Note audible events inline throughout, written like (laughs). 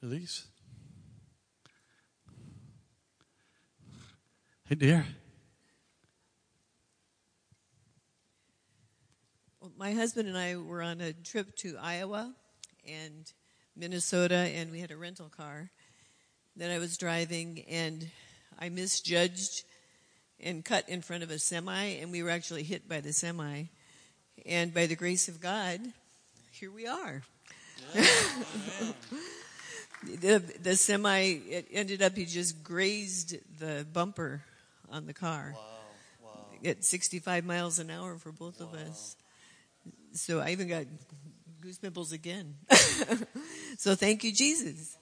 Elise? Hey, dear. Well, my husband and I were on a trip to Iowa and Minnesota, and we had a rental car that I was driving, and I misjudged and cut in front of a semi, and we were actually hit by the semi. And by the grace of God, here we are. (laughs) the, the semi it ended up he just grazed the bumper on the car Wow, wow. at 65 miles an hour for both of us. So I even got goose pimples again. (laughs) so thank you, Jesus.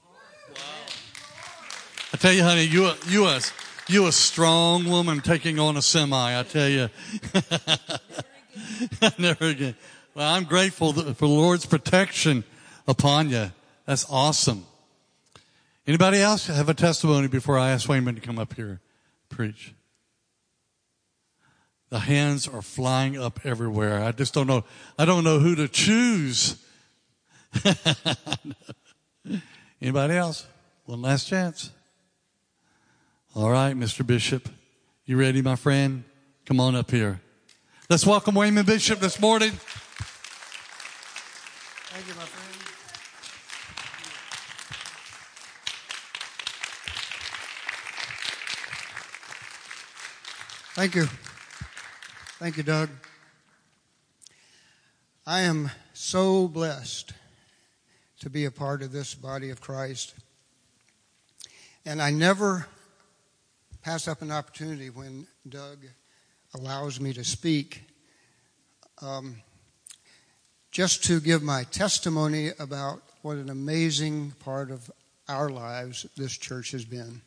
I tell you, honey, you a, you a, you a strong woman taking on a semi. I tell you. (laughs) Never again. Well, I'm grateful for the Lord's protection upon you. That's awesome. Anybody else have a testimony before I ask Wayman to come up here preach? The hands are flying up everywhere. I just don't know. I don't know who to choose. (laughs) Anybody else? One last chance. All right, Mr. Bishop. You ready, my friend? Come on up here. Let's welcome Wayman Bishop this morning. Thank you, my friend. Thank you. Thank you, Doug. I am so blessed to be a part of this body of Christ. And I never pass up an opportunity when Doug allows me to speak. Um, just to give my testimony about what an amazing part of our lives this church has been.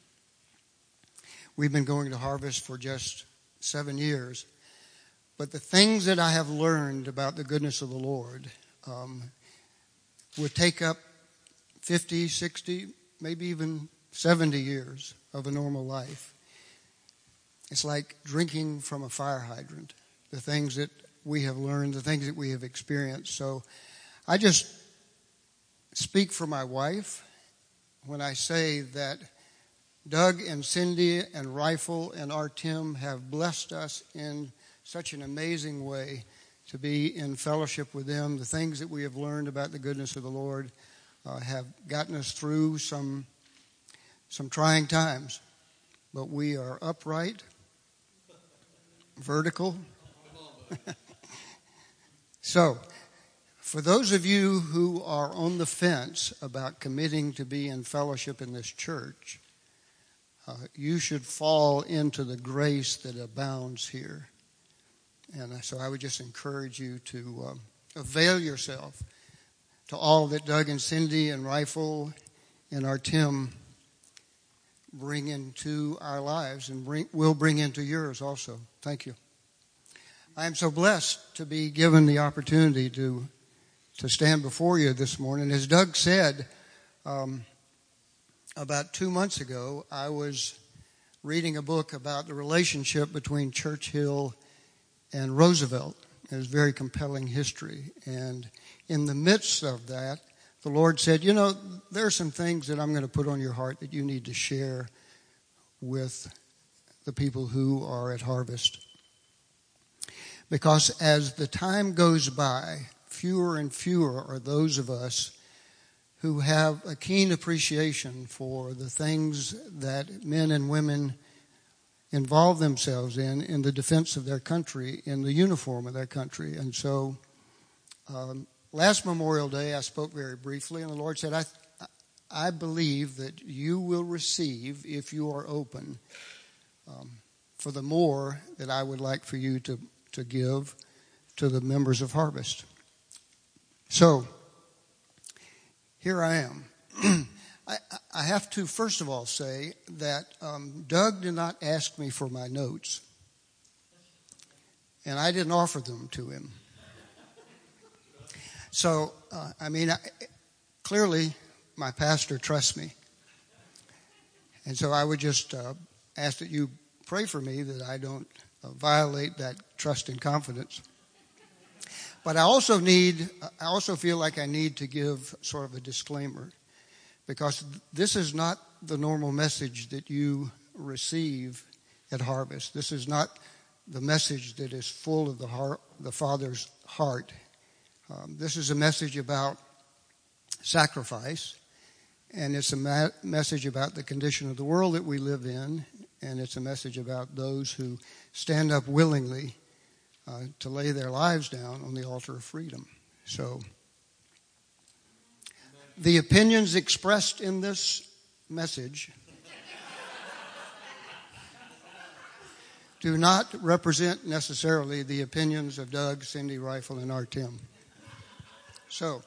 We've been going to Harvest for just seven years, but the things that I have learned about the goodness of the Lord um, would take up 50, 60, maybe even 70 years of a normal life. It's like drinking from a fire hydrant. The things that we have learned, the things that we have experienced. So I just speak for my wife when I say that Doug and Cindy and Rifle and our Tim have blessed us in such an amazing way to be in fellowship with them. The things that we have learned about the goodness of the Lord uh, have gotten us through some some trying times, but we are upright, vertical. (laughs) so, for those of you who are on the fence about committing to be in fellowship in this church, uh, you should fall into the grace that abounds here. And so I would just encourage you to um, avail yourself to all that Doug and Cindy and Rifle and our Tim bring into our lives and bring, will bring into yours also. Thank you. I am so blessed to be given the opportunity to to stand before you this morning. As Doug said, um, about two months ago, I was reading a book about the relationship between Churchill and Roosevelt. It was very compelling history. And in the midst of that, the Lord said, You know, there are some things that I'm going to put on your heart that you need to share with the people who are at harvest. Because as the time goes by, fewer and fewer are those of us who have a keen appreciation for the things that men and women involve themselves in in the defense of their country, in the uniform of their country. And so, um, last Memorial Day, I spoke very briefly, and the Lord said, I, I believe that you will receive, if you are open, um, for the more that I would like for you to, to give to the members of Harvest. So, here I am. (clears throat) I, have to, first of all, say that um, Doug did not ask me for my notes, and I didn't offer them to him. So, uh, I mean, I, clearly, my pastor trusts me. And so I would just uh, ask that you pray for me that I don't uh, violate that trust and confidence. But I also need, I also feel like I need to give sort of a disclaimer because this is not the normal message that you receive at harvest. This is not the message that is full of the heart, the Father's heart. Um, this is a message about sacrifice, and it's a ma- message about the condition of the world that we live in, and it's a message about those who stand up willingly uh, to lay their lives down on the altar of freedom. So, the opinions expressed in this message do not represent necessarily the opinions of Doug, Cindy Rifle, and Artem. So,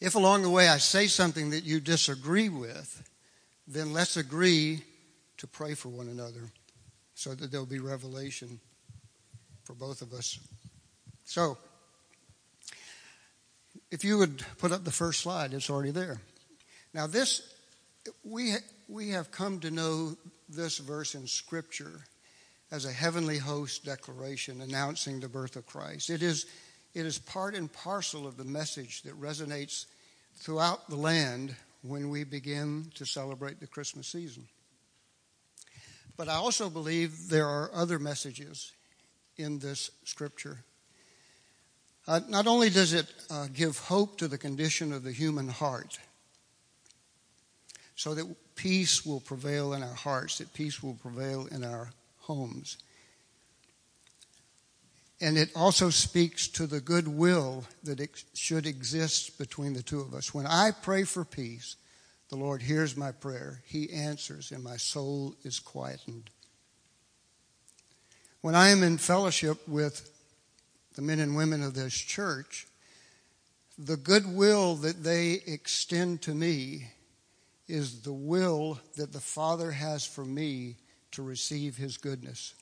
if along the way I say something that you disagree with, then let's agree to pray for one another so that there'll be revelation for both of us. So, if you would put up the first slide, it's already there. Now, this, we, we have come to know this verse in Scripture as a heavenly host declaration announcing the birth of Christ. It is, it is part and parcel of the message that resonates throughout the land when we begin to celebrate the Christmas season. But I also believe there are other messages in this scripture. Uh, not only does it uh, give hope to the condition of the human heart, so that peace will prevail in our hearts, that peace will prevail in our homes. And it also speaks to the goodwill that it should exist between the two of us. When I pray for peace, the Lord hears my prayer. He answers, and my soul is quietened. When I am in fellowship with the men and women of this church, the goodwill that they extend to me is the will that the Father has for me to receive his goodness.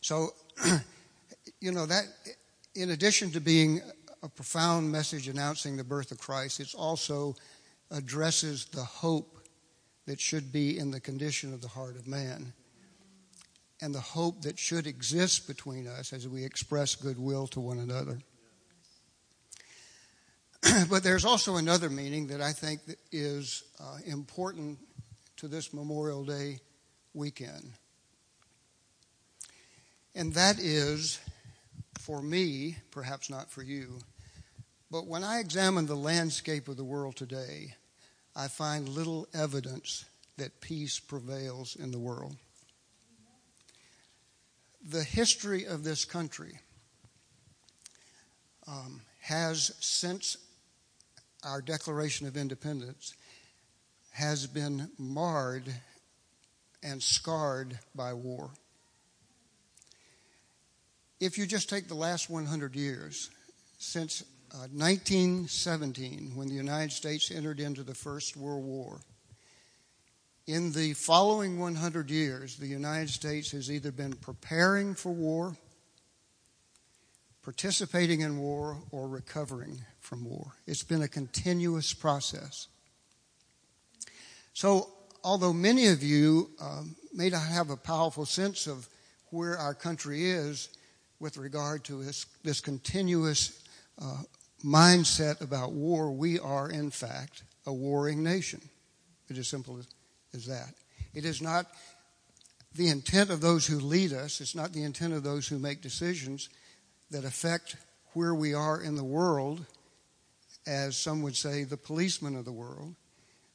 So, (clears throat) you know, that in addition to being a profound message announcing the birth of Christ, it also addresses the hope that should be in the condition of the heart of man and the hope that should exist between us as we express goodwill to one another. (clears throat) but there's also another meaning that I think is uh, important to this Memorial Day weekend. And that is, for me, perhaps not for you, but when I examine the landscape of the world today, I find little evidence that peace prevails in the world. The history of this country um, has, since our Declaration of Independence, has been marred and scarred by war. If you just take the last 100 years, since uh, 1917, when the United States entered into the First World War, in the following 100 years, the United States has either been preparing for war, participating in war, or recovering from war. It's been a continuous process. So, although many of you um, may not have a powerful sense of where our country is with regard to this, this continuous uh, mindset about war, we are, in fact, a warring nation. It's simple as, as that. It is not the intent of those who lead us, it's not the intent of those who make decisions that affect where we are in the world, as some would say, the policemen of the world.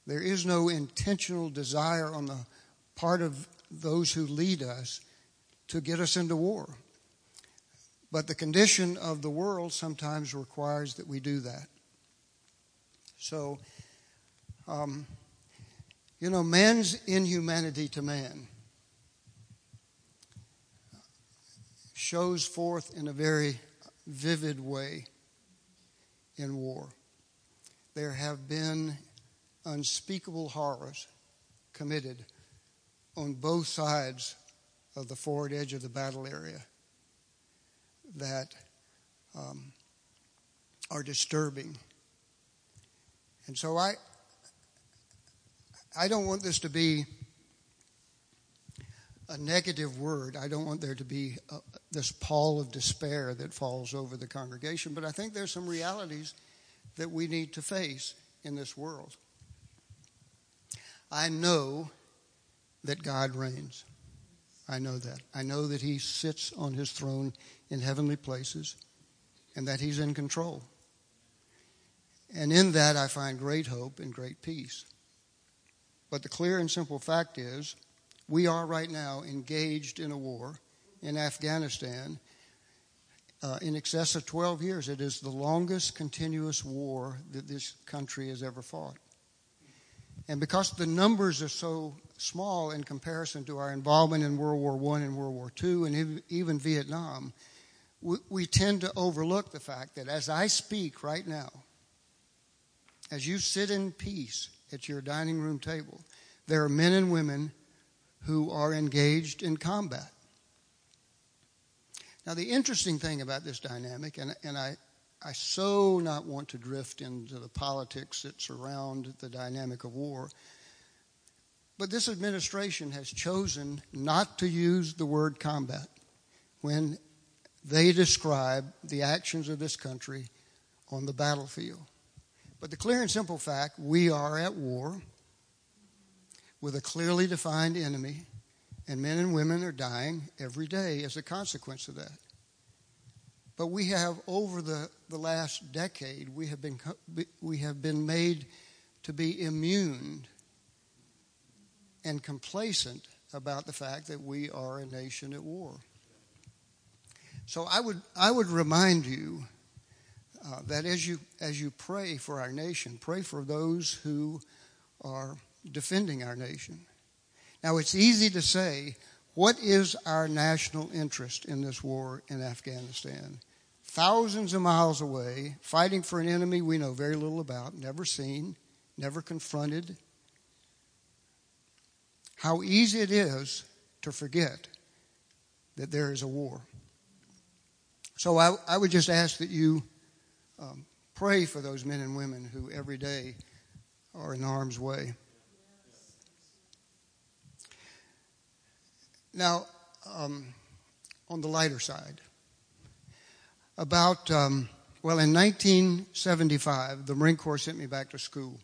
There is no intentional desire on the part of those who lead us to get us into war. But the condition of the world sometimes requires that we do that. So, um, you know, man's inhumanity to man shows forth in a very vivid way in war. There have been unspeakable horrors committed on both sides of the forward edge of the battle area that um, are disturbing. And so I, I don't want this to be a negative word. I don't want there to be a, this pall of despair that falls over the congregation, but I think there's some realities that we need to face in this world. I know that God reigns. I know that. I know that He sits on His throne in heavenly places and that He's in control. And in that, I find great hope and great peace. But the clear and simple fact is, we are right now engaged in a war in Afghanistan uh, in excess of 12 years. It is the longest continuous war that this country has ever fought. And because the numbers are so small in comparison to our involvement in World War I and World War II and even Vietnam, we, we tend to overlook the fact that as I speak right now, as you sit in peace at your dining room table, there are men and women who are engaged in combat. Now, the interesting thing about this dynamic, and, and I, I so not want to drift into the politics that surround the dynamic of war, but this administration has chosen not to use the word combat when they describe the actions of this country on the battlefield. But the clear and simple fact we are at war with a clearly defined enemy and men and women are dying every day as a consequence of that. But we have, over the, the last decade, we have, been, we have been made to be immune and complacent about the fact that we are a nation at war. So I would, I would remind you uh, that as you, as you pray for our nation, pray for those who are defending our nation. Now, it's easy to say, what is our national interest in this war in Afghanistan? Thousands of miles away, fighting for an enemy we know very little about, never seen, never confronted. How easy it is to forget that there is a war. So I, I would just ask that you um, pray for those men and women who every day are in harm's way. Now, um, on the lighter side, about, um, well, in 1975, the Marine Corps sent me back to school.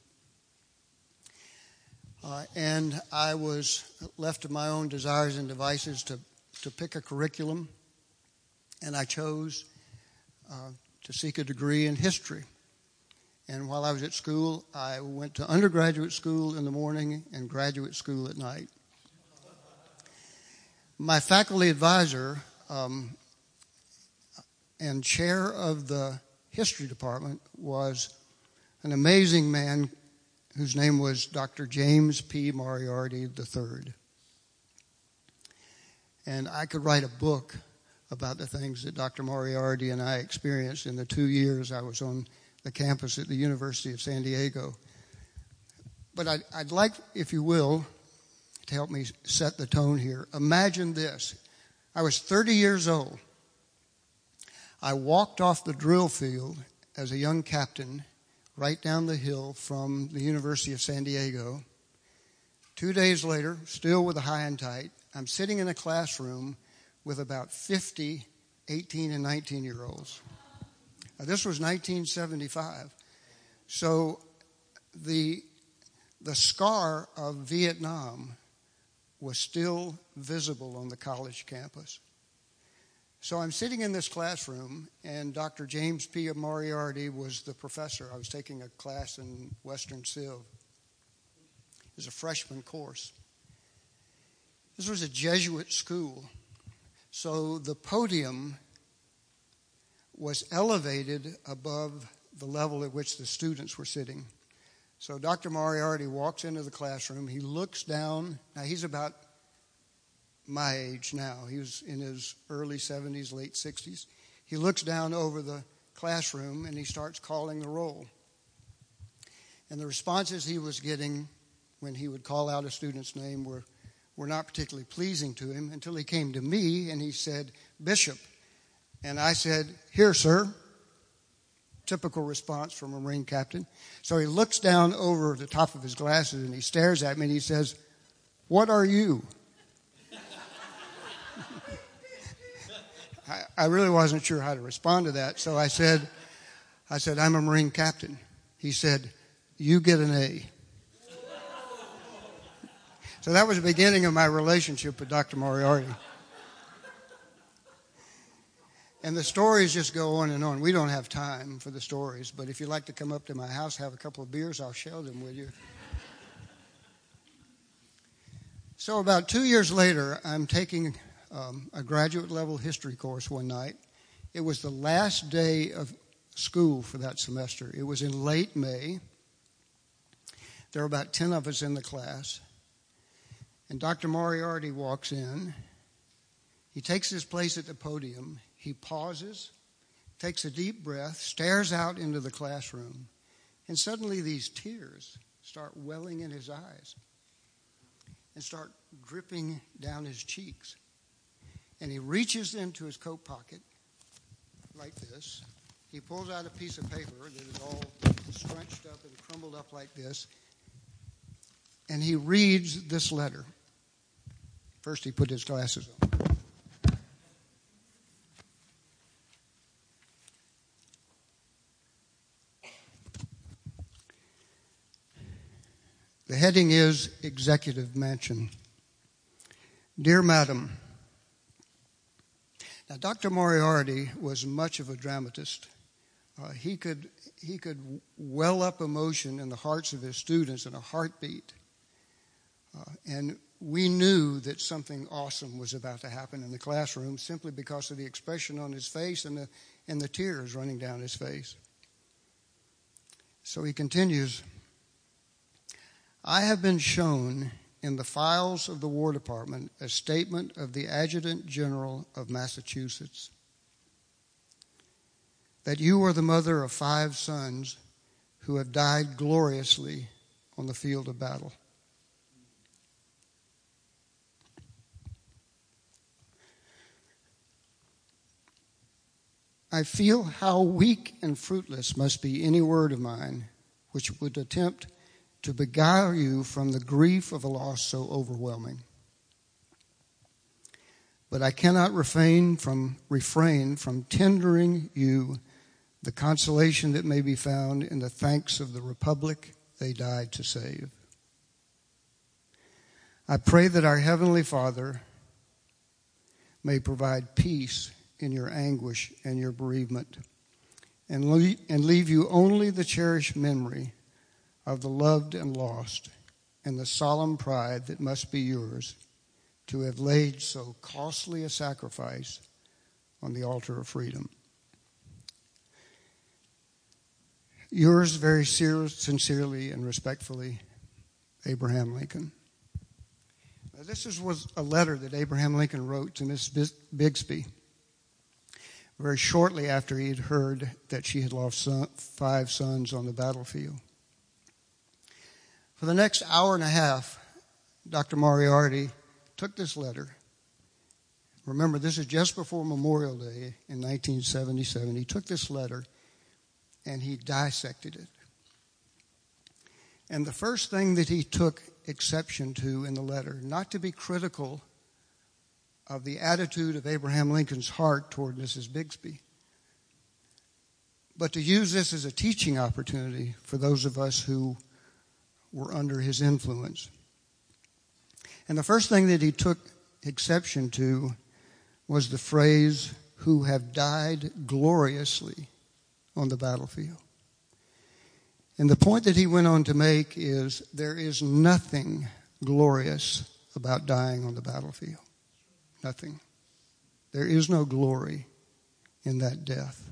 Uh, and I was left to my own desires and devices to, to pick a curriculum, and I chose uh, to seek a degree in history. And while I was at school, I went to undergraduate school in the morning and graduate school at night my faculty advisor um, and chair of the history department was an amazing man whose name was Dr. James P. Moriarty III. And I could write a book about the things that Dr. Moriarty and I experienced in the two years I was on the campus at the University of San Diego. But I'd, I'd like, if you will, to help me set the tone here. Imagine this. I was 30 years old. I walked off the drill field as a young captain right down the hill from the University of San Diego. Two days later, still with a high and tight, I'm sitting in a classroom with about 50 18 and 19 year olds. Now, this was 1975. So the, the scar of Vietnam was still visible on the college campus. So I'm sitting in this classroom, and Dr. James P. Moriarty was the professor. I was taking a class in Western Civ. It was a freshman course. This was a Jesuit school, so the podium was elevated above the level at which the students were sitting. So Dr. Moriarty walks into the classroom. He looks down. Now, he's about my age now. He was in his early 70s, late 60s. He looks down over the classroom and he starts calling the roll. And the responses he was getting when he would call out a student's name were, were not particularly pleasing to him until he came to me and he said, Bishop. And I said, Here, sir typical response from a Marine captain. So he looks down over the top of his glasses and he stares at me and he says, What are you? (laughs) I, I really wasn't sure how to respond to that. So I said, I said, I'm a Marine captain. He said, you get an A. So that was the beginning of my relationship with Dr. Moriarty. And the stories just go on and on. We don't have time for the stories, but if you'd like to come up to my house, have a couple of beers, I'll share them with you. So, about two years later, I'm taking um, a graduate level history course one night. It was the last day of school for that semester. It was in late May. There were about 10 of us in the class. And Dr. Moriarty walks in. He takes his place at the podium. He pauses, takes a deep breath, stares out into the classroom, and suddenly these tears start welling in his eyes and start dripping down his cheeks. And he reaches into his coat pocket like this. He pulls out a piece of paper that is all scrunched up and crumbled up like this. And he reads this letter. First, he put his glasses on. The heading is Executive Mansion. Dear Madam, now Dr. Moriarty was much of a dramatist. Uh, he could he could well up emotion in the hearts of his students in a heartbeat, uh, and we knew that something awesome was about to happen in the classroom simply because of the expression on his face and the and the tears running down his face. So he continues. I have been shown in the files of the War Department a statement of the Adjutant General of Massachusetts that you are the mother of five sons who have died gloriously on the field of battle. I feel how weak and fruitless must be any word of mine which would attempt to beguile you from the grief of a loss so overwhelming. But I cannot refrain from refrain from tendering you the consolation that may be found in the thanks of the republic they died to save. I pray that our heavenly Father may provide peace in your anguish and your bereavement and leave you only the cherished memory of the loved and lost, and the solemn pride that must be yours to have laid so costly a sacrifice on the altar of freedom. Yours very sincerely and respectfully, Abraham Lincoln. Now, this was a letter that Abraham Lincoln wrote to Miss Bixby very shortly after he had heard that she had lost five sons on the battlefield. For the next hour and a half, Dr. Moriarty took this letter. Remember, this is just before Memorial Day in 1977. He took this letter and he dissected it. And the first thing that he took exception to in the letter, not to be critical of the attitude of Abraham Lincoln's heart toward Mrs. Bixby, but to use this as a teaching opportunity for those of us who were under his influence. And the first thing that he took exception to was the phrase, who have died gloriously on the battlefield. And the point that he went on to make is there is nothing glorious about dying on the battlefield. Nothing. There is no glory in that death.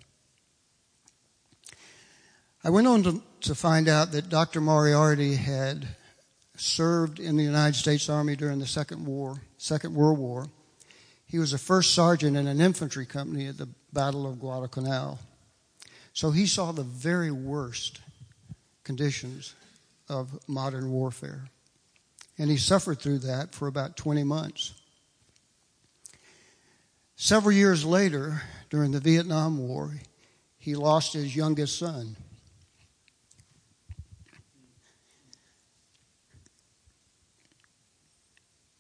I went on to, to find out that Dr. Moriarty had served in the United States Army during the Second War, Second World War. He was a first sergeant in an infantry company at the Battle of Guadalcanal. So he saw the very worst conditions of modern warfare. And he suffered through that for about 20 months. Several years later, during the Vietnam War, he lost his youngest son.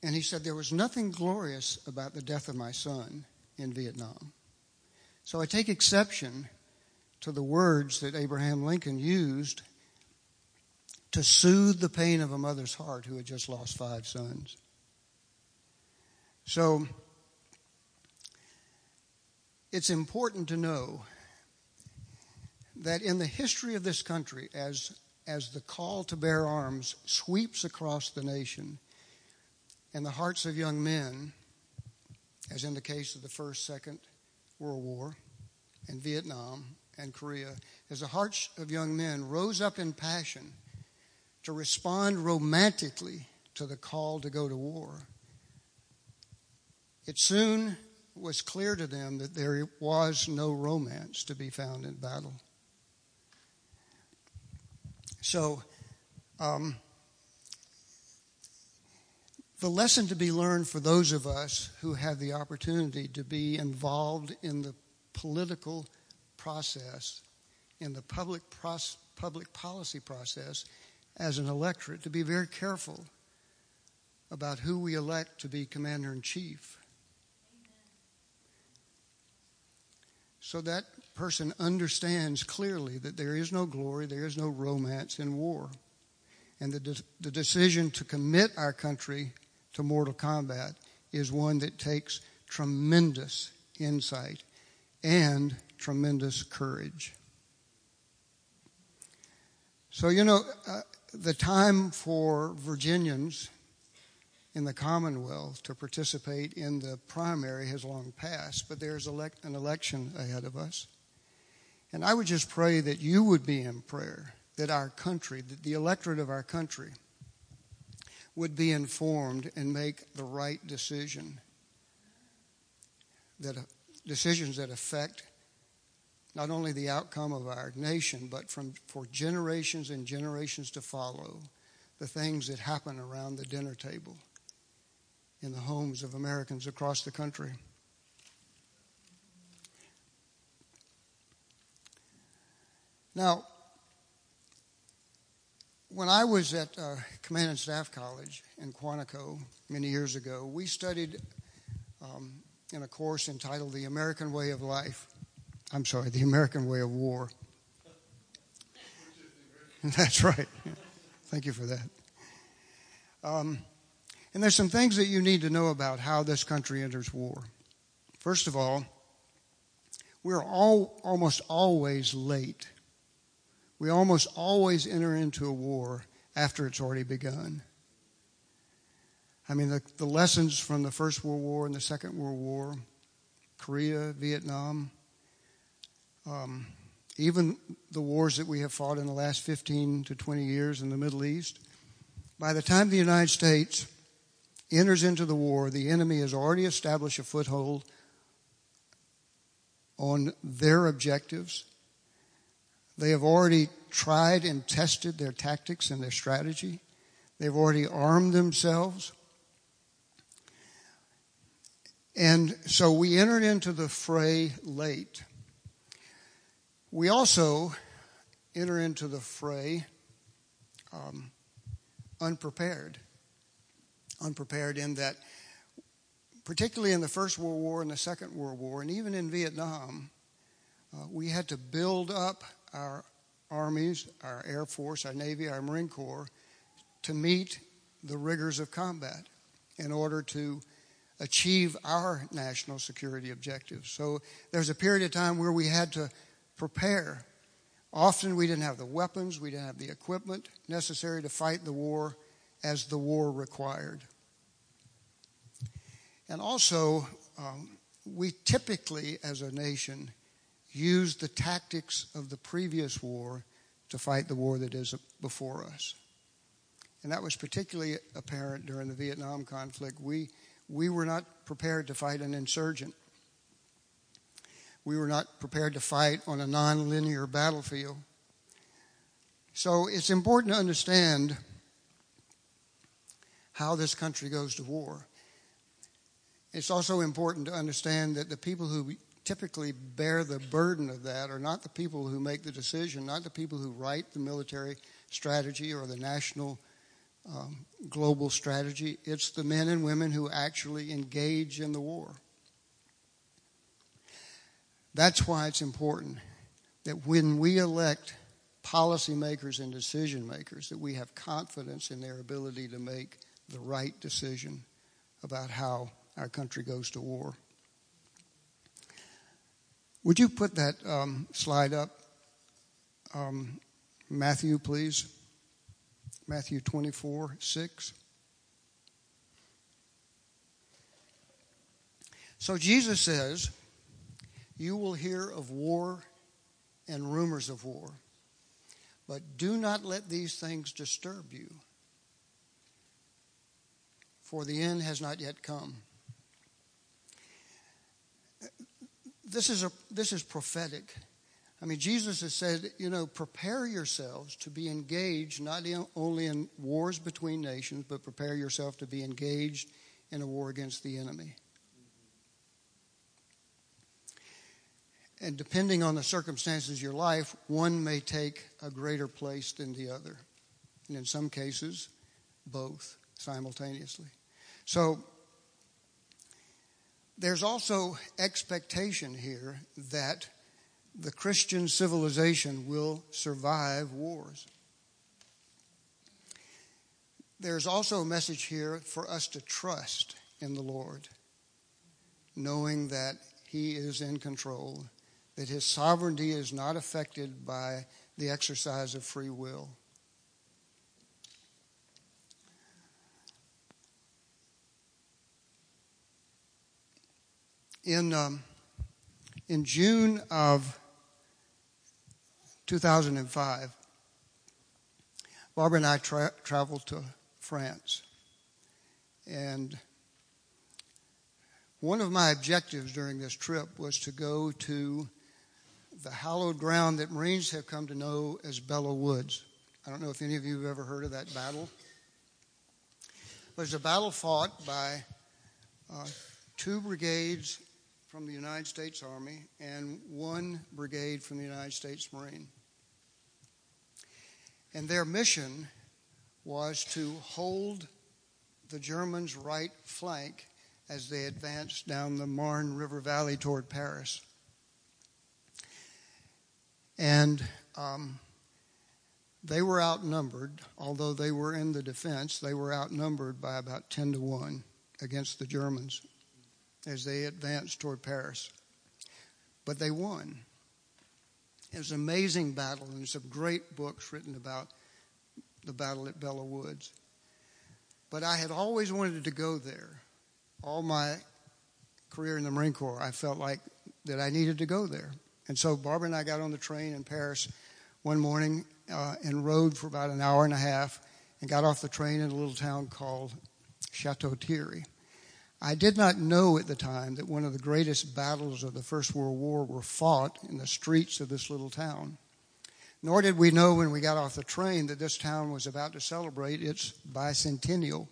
And he said, There was nothing glorious about the death of my son in Vietnam. So I take exception to the words that Abraham Lincoln used to soothe the pain of a mother's heart who had just lost five sons. So, it's important to know that in the history of this country, as, as the call to bear arms sweeps across the nation, and the hearts of young men, as in the case of the First, Second World War, and Vietnam, and Korea, as the hearts of young men rose up in passion to respond romantically to the call to go to war, it soon was clear to them that there was no romance to be found in battle. So, um, the lesson to be learned for those of us who have the opportunity to be involved in the political process, in the public, pros- public policy process as an electorate, to be very careful about who we elect to be commander in chief. So that person understands clearly that there is no glory, there is no romance in war. And the, de- the decision to commit our country to mortal combat is one that takes tremendous insight and tremendous courage. So, you know, uh, the time for Virginians in the Commonwealth to participate in the primary has long passed, but there's an election ahead of us. And I would just pray that you would be in prayer, that our country, that the electorate of our country, would be informed and make the right decision. That decisions that affect not only the outcome of our nation, but from, for generations and generations to follow, the things that happen around the dinner table in the homes of Americans across the country. Now, when I was at uh, Command and Staff College in Quantico many years ago, we studied um, in a course entitled The American Way of Life. I'm sorry, The American Way of War. (laughs) That's right. Thank you for that. Um, and there's some things that you need to know about how this country enters war. First of all, we're all almost always late we almost always enter into a war after it's already begun. I mean, the, the lessons from the First World War and the Second World War, Korea, Vietnam, um, even the wars that we have fought in the last 15 to 20 years in the Middle East, by the time the United States enters into the war, the enemy has already established a foothold on their objectives they have already tried and tested their tactics and their strategy. They've already armed themselves. And so we entered into the fray late. We also enter into the fray um, unprepared. Unprepared in that, particularly in the First World War and the Second World War, and even in Vietnam, uh, we had to build up our armies, our Air Force, our Navy, our Marine Corps to meet the rigors of combat in order to achieve our national security objectives. So there's a period of time where we had to prepare. Often we didn't have the weapons, we didn't have the equipment necessary to fight the war as the war required. And also, um, we typically, as a nation, use the tactics of the previous war to fight the war that is before us. And that was particularly apparent during the Vietnam conflict. We, we were not prepared to fight an insurgent. We were not prepared to fight on a non-linear battlefield. So it's important to understand how this country goes to war. It's also important to understand that the people who typically bear the burden of that are not the people who make the decision, not the people who write the military strategy or the national um, global strategy. It's the men and women who actually engage in the war. That's why it's important that when we elect policymakers and decision makers, that we have confidence in their ability to make the right decision about how our country goes to war. Would you put that um, slide up? Um, Matthew, please. Matthew 24, 6. So Jesus says, You will hear of war and rumors of war, but do not let these things disturb you, for the end has not yet come. This is, a, this is prophetic. I mean, Jesus has said, you know, prepare yourselves to be engaged not in, only in wars between nations, but prepare yourself to be engaged in a war against the enemy. And depending on the circumstances of your life, one may take a greater place than the other. And in some cases, both simultaneously. So there's also expectation here that the Christian civilization will survive wars. There's also a message here for us to trust in the Lord, knowing that He is in control, that His sovereignty is not affected by the exercise of free will. In um, in June of 2005, Barbara and I tra- traveled to France, and one of my objectives during this trip was to go to the hallowed ground that Marines have come to know as Belleau Woods. I don't know if any of you have ever heard of that battle. It was a battle fought by uh, two brigades from the United States Army and one brigade from the United States Marine. And their mission was to hold the Germans' right flank as they advanced down the Marne River Valley toward Paris. And um, they were outnumbered, although they were in the defense, they were outnumbered by about 10 to 1 against the Germans as they advanced toward Paris. But they won. It was an amazing battle, and some great books written about the battle at Belleau Woods. But I had always wanted to go there. All my career in the Marine Corps, I felt like that I needed to go there. And so Barbara and I got on the train in Paris one morning uh, and rode for about an hour and a half and got off the train in a little town called Chateau Thierry. I did not know at the time that one of the greatest battles of the First World War were fought in the streets of this little town. Nor did we know when we got off the train that this town was about to celebrate its bicentennial.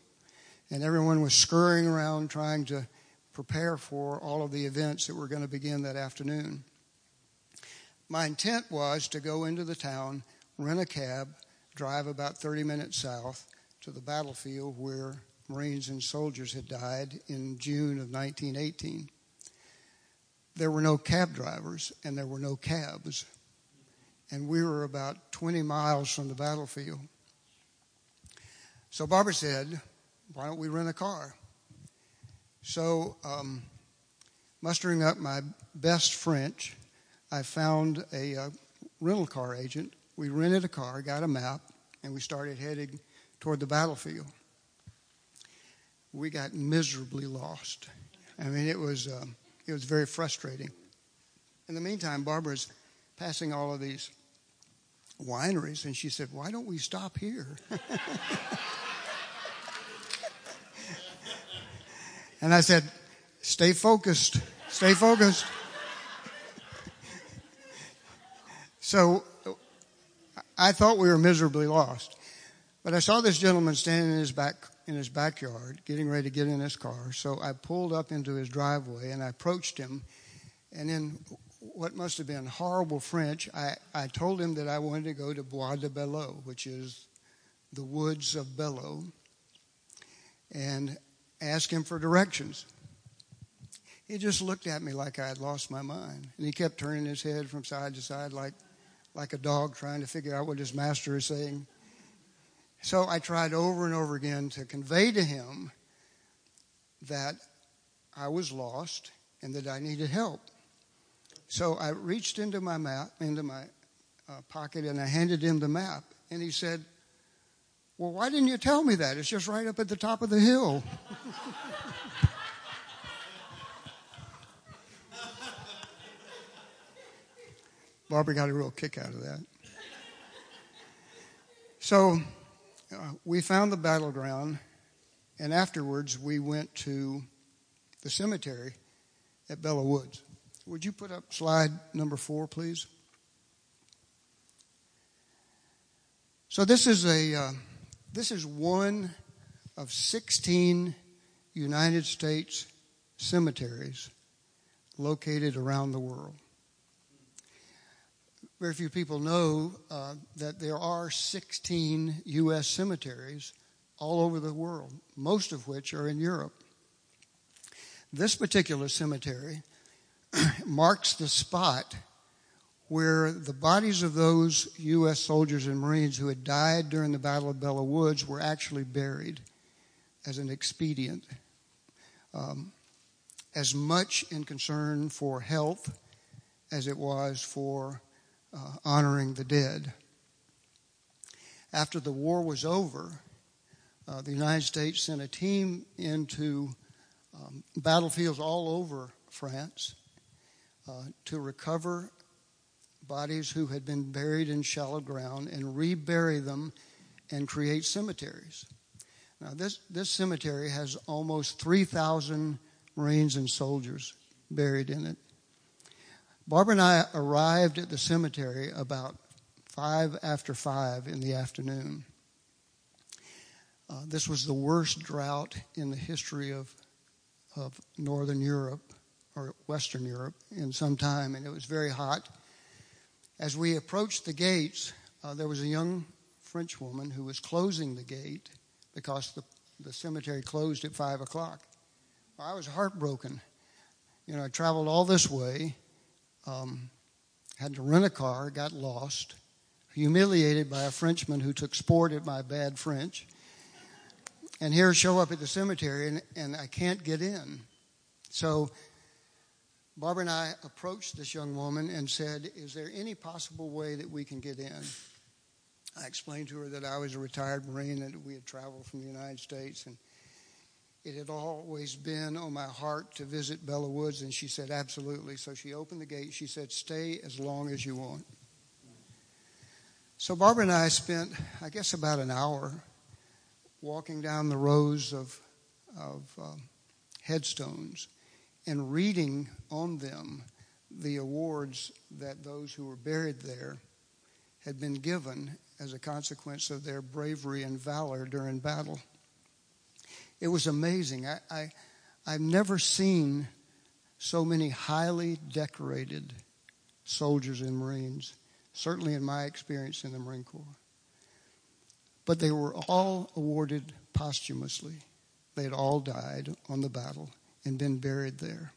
And everyone was scurrying around trying to prepare for all of the events that were going to begin that afternoon. My intent was to go into the town, rent a cab, drive about 30 minutes south to the battlefield where Marines and soldiers had died in June of 1918. There were no cab drivers and there were no cabs. And we were about 20 miles from the battlefield. So Barbara said, Why don't we rent a car? So, um, mustering up my best French, I found a uh, rental car agent. We rented a car, got a map, and we started heading toward the battlefield we got miserably lost. I mean, it was um, it was very frustrating. In the meantime, Barbara's passing all of these wineries, and she said, "Why don't we stop here?" (laughs) and I said, "Stay focused. Stay focused." (laughs) so I thought we were miserably lost. But I saw this gentleman standing in his back in his backyard, getting ready to get in his car. So I pulled up into his driveway and I approached him. And in what must have been horrible French, I, I told him that I wanted to go to Bois de Belleau, which is the woods of Belleau, and ask him for directions. He just looked at me like I had lost my mind. And he kept turning his head from side to side like like a dog trying to figure out what his master is saying. So I tried over and over again to convey to him that I was lost and that I needed help. So I reached into my map, into my uh, pocket, and I handed him the map. And he said, Well, why didn't you tell me that? It's just right up at the top of the hill. (laughs) Barbara got a real kick out of that. So we found the battleground, and afterwards we went to the cemetery at Belleau Woods. Would you put up slide number four, please? So this is a uh, this is one of 16 United States cemeteries located around the world. Very few people know uh, that there are 16 U.S. cemeteries all over the world, most of which are in Europe. This particular cemetery (clears throat) marks the spot where the bodies of those U.S. soldiers and Marines who had died during the Battle of Belleau Woods were actually buried as an expedient. Um, as much in concern for health as it was for uh, honoring the dead. After the war was over, uh, the United States sent a team into um, battlefields all over France uh, to recover bodies who had been buried in shallow ground and rebury them and create cemeteries. Now, this, this cemetery has almost 3,000 Marines and soldiers buried in it. Barbara and I arrived at the cemetery about five after five in the afternoon. Uh, this was the worst drought in the history of, of Northern Europe or Western Europe in some time, and it was very hot. As we approached the gates, uh, there was a young French woman who was closing the gate because the, the cemetery closed at five o'clock. Well, I was heartbroken. You know, I traveled all this way um, had to rent a car, got lost, humiliated by a Frenchman who took sport at my bad French. And here show up at the cemetery, and, and I can't get in. So Barbara and I approached this young woman and said, Is there any possible way that we can get in? I explained to her that I was a retired Marine that we had traveled from the United States and it had always been on my heart to visit Belleau Woods, and she said, Absolutely. So she opened the gate. She said, Stay as long as you want. So Barbara and I spent, I guess, about an hour walking down the rows of, of um, headstones and reading on them the awards that those who were buried there had been given as a consequence of their bravery and valor during battle. It was amazing. I, I, I've never seen so many highly decorated soldiers and Marines, certainly in my experience in the Marine Corps. But they were all awarded posthumously. They had all died on the battle and been buried there.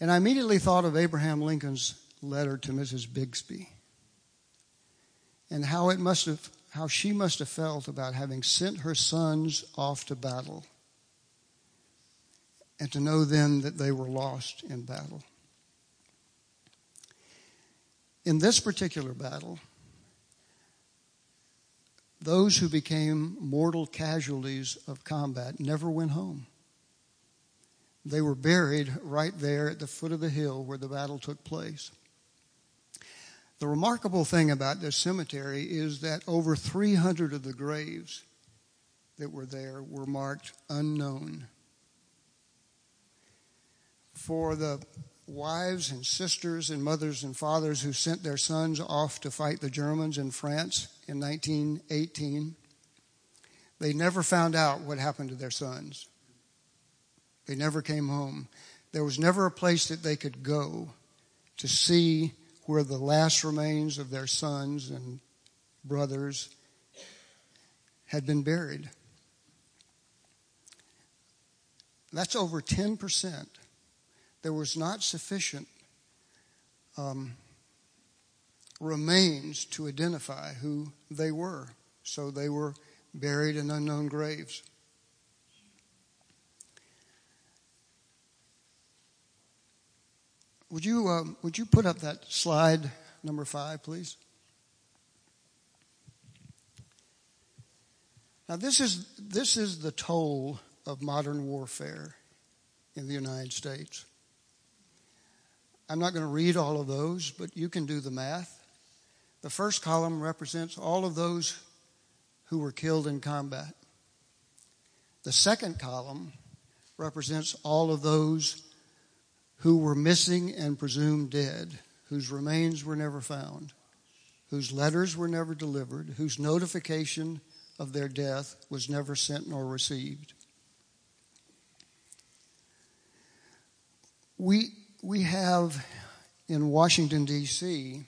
And I immediately thought of Abraham Lincoln's letter to Mrs. Bixby and how it must have how she must have felt about having sent her sons off to battle and to know then that they were lost in battle. In this particular battle, those who became mortal casualties of combat never went home. They were buried right there at the foot of the hill where the battle took place. The remarkable thing about this cemetery is that over 300 of the graves that were there were marked unknown. For the wives and sisters and mothers and fathers who sent their sons off to fight the Germans in France in 1918, they never found out what happened to their sons. They never came home. There was never a place that they could go to see where the last remains of their sons and brothers had been buried. That's over 10%. There was not sufficient um, remains to identify who they were. So they were buried in unknown graves. Would you, uh, would you put up that slide number five, please? Now, this is, this is the toll of modern warfare in the United States. I'm not going to read all of those, but you can do the math. The first column represents all of those who were killed in combat. The second column represents all of those who were missing and presumed dead, whose remains were never found, whose letters were never delivered, whose notification of their death was never sent nor received. We, we have in Washington, D.C.,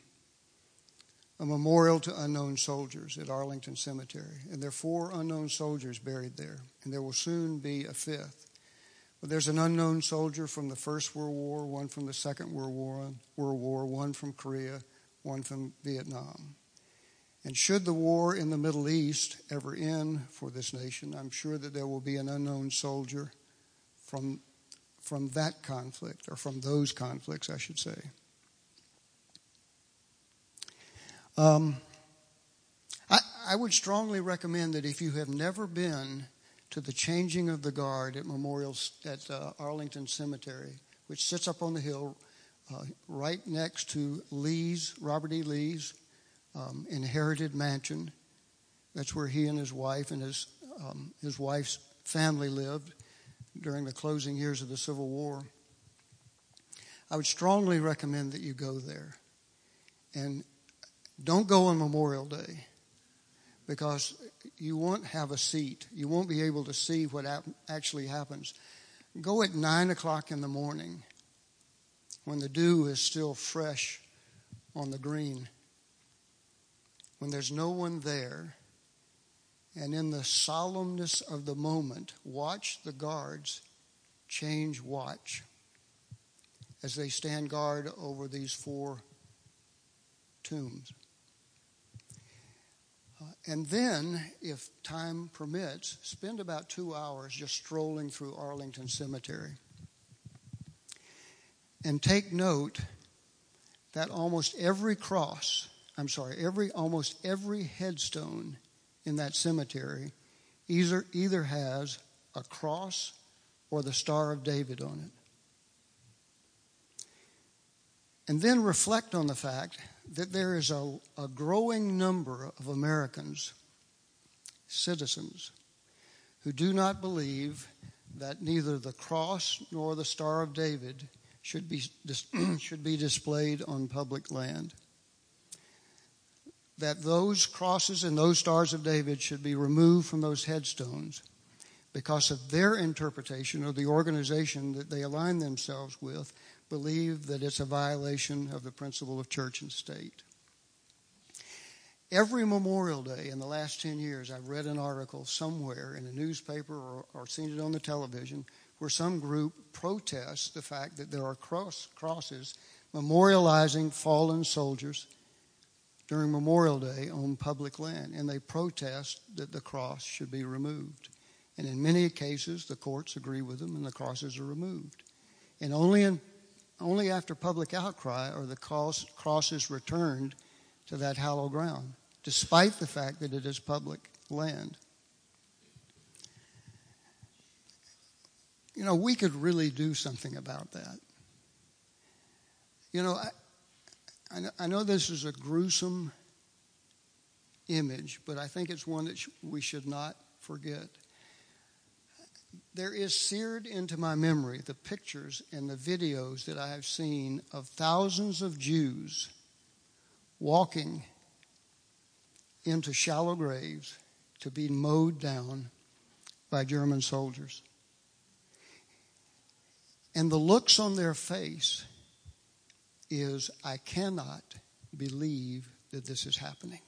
a memorial to unknown soldiers at Arlington Cemetery. And there are four unknown soldiers buried there, and there will soon be a fifth. There's an unknown soldier from the First World War, one from the Second World War, World War, one from Korea, one from Vietnam. And should the war in the Middle East ever end for this nation, I'm sure that there will be an unknown soldier from, from that conflict, or from those conflicts, I should say. Um, I, I would strongly recommend that if you have never been to the changing of the guard at Memorial at uh, Arlington Cemetery, which sits up on the hill uh, right next to Lee's, Robert E. Lee's um, inherited mansion. That's where he and his wife and his, um, his wife's family lived during the closing years of the Civil War. I would strongly recommend that you go there. And don't go on Memorial Day because you won't have a seat. You won't be able to see what actually happens. Go at 9 o'clock in the morning when the dew is still fresh on the green, when there's no one there, and in the solemnness of the moment, watch the guards change watch as they stand guard over these four tombs. Uh, and then, if time permits, spend about two hours just strolling through Arlington Cemetery. And take note that almost every cross, I'm sorry, every almost every headstone in that cemetery either, either has a cross or the Star of David on it. And then reflect on the fact that there is a, a growing number of Americans, citizens, who do not believe that neither the cross nor the Star of David should be, (clears throat) should be displayed on public land. That those crosses and those stars of David should be removed from those headstones because of their interpretation of the organization that they align themselves with believe that it's a violation of the principle of church and state. Every Memorial Day in the last 10 years, I've read an article somewhere in a newspaper or, or seen it on the television where some group protests the fact that there are cross, crosses memorializing fallen soldiers during Memorial Day on public land, and they protest that the cross should be removed. And in many cases, the courts agree with them, and the crosses are removed. And only in only after public outcry are the cross, crosses returned to that hallowed ground, despite the fact that it is public land. You know, we could really do something about that. You know, I, I know this is a gruesome image, but I think it's one that we should not forget there is seared into my memory the pictures and the videos that I have seen of thousands of Jews walking into shallow graves to be mowed down by German soldiers. And the looks on their face is, I cannot believe that this is happening.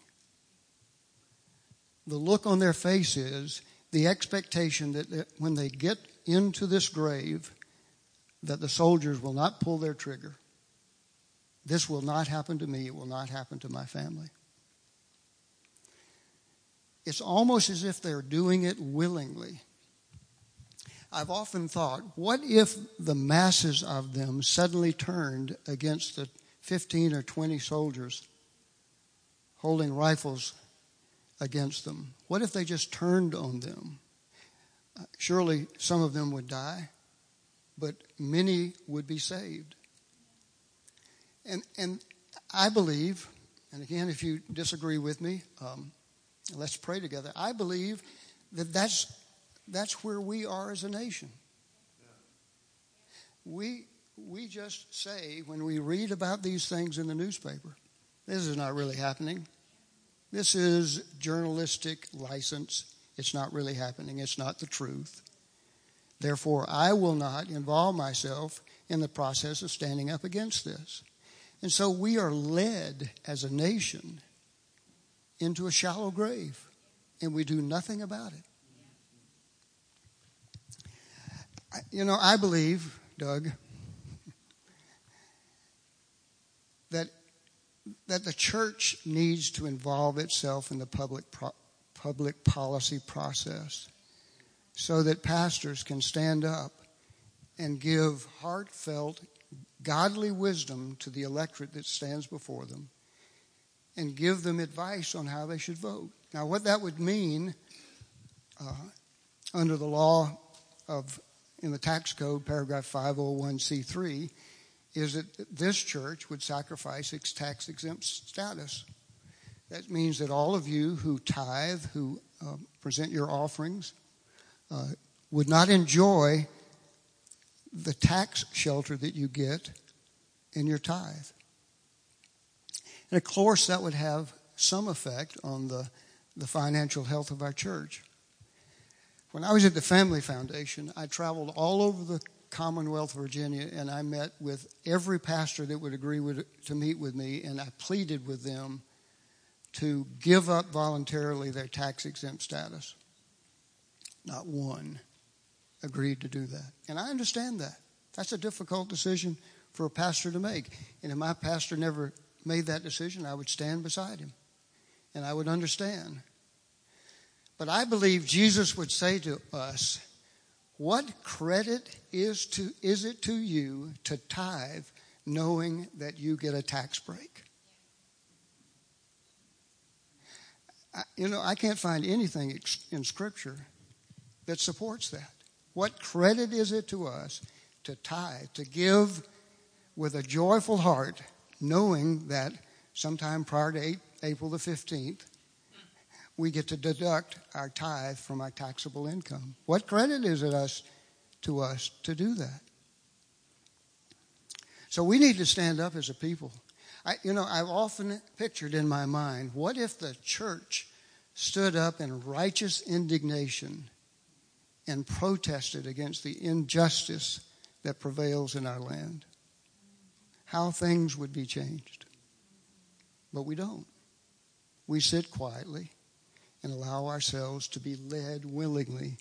The look on their face is, the expectation that when they get into this grave, that the soldiers will not pull their trigger. This will not happen to me. It will not happen to my family. It's almost as if they're doing it willingly. I've often thought, what if the masses of them suddenly turned against the 15 or 20 soldiers holding rifles against them? What if they just turned on them? Uh, surely some of them would die, but many would be saved. And, and I believe, and again, if you disagree with me, um, let's pray together. I believe that that's, that's where we are as a nation. We, we just say when we read about these things in the newspaper, this is not really happening. This is journalistic license. It's not really happening. It's not the truth. Therefore, I will not involve myself in the process of standing up against this. And so we are led as a nation into a shallow grave, and we do nothing about it. You know, I believe, Doug, (laughs) that that the church needs to involve itself in the public pro- public policy process so that pastors can stand up and give heartfelt godly wisdom to the electorate that stands before them and give them advice on how they should vote. Now, what that would mean uh, under the law of, in the tax code, paragraph 501c3, is that this church would sacrifice its tax exempt status. That means that all of you who tithe, who uh, present your offerings, uh, would not enjoy the tax shelter that you get in your tithe. And of course, that would have some effect on the, the financial health of our church. When I was at the Family Foundation, I traveled all over the Commonwealth, Virginia, and I met with every pastor that would agree with, to meet with me, and I pleaded with them to give up voluntarily their tax exempt status. Not one agreed to do that. And I understand that. That's a difficult decision for a pastor to make. And if my pastor never made that decision, I would stand beside him and I would understand. But I believe Jesus would say to us, What credit is, to, is it to you to tithe knowing that you get a tax break? I, you know, I can't find anything in Scripture that supports that. What credit is it to us to tithe, to give with a joyful heart, knowing that sometime prior to April the 15th, we get to deduct our tithe from our taxable income? What credit is it us to us to do that? So we need to stand up as a people. I, you know, I've often pictured in my mind, what if the church stood up in righteous indignation and protested against the injustice that prevails in our land. How things would be changed. But we don't. We sit quietly and allow ourselves to be led willingly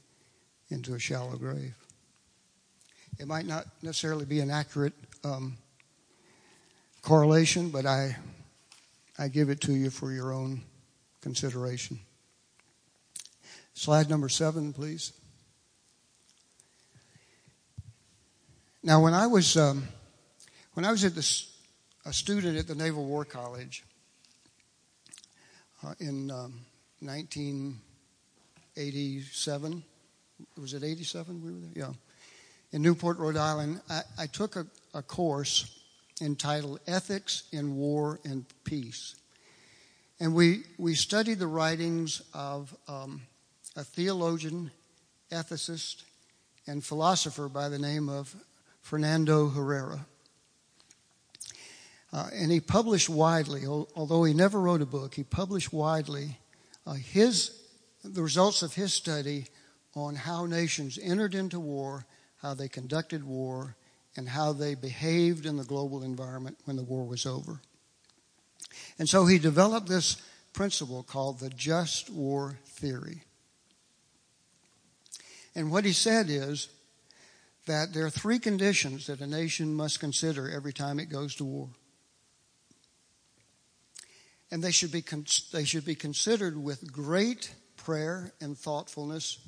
into a shallow grave. It might not necessarily be an accurate um, correlation, but I, I give it to you for your own consideration. Slide number seven, please. Now, when I was um, when I was the, a student at the Naval War College uh, in um, 1987, was it 87? We were there, yeah, in Newport, Rhode Island. I, I took a, a course entitled "Ethics in War and Peace," and we we studied the writings of um, a theologian, ethicist, and philosopher by the name of Fernando Herrera. Uh, and he published widely, although he never wrote a book, he published widely uh, his, the results of his study on how nations entered into war, how they conducted war, and how they behaved in the global environment when the war was over. And so he developed this principle called the just war theory. And what he said is that there are three conditions that a nation must consider every time it goes to war. And they should be they should be considered with great prayer and thoughtfulness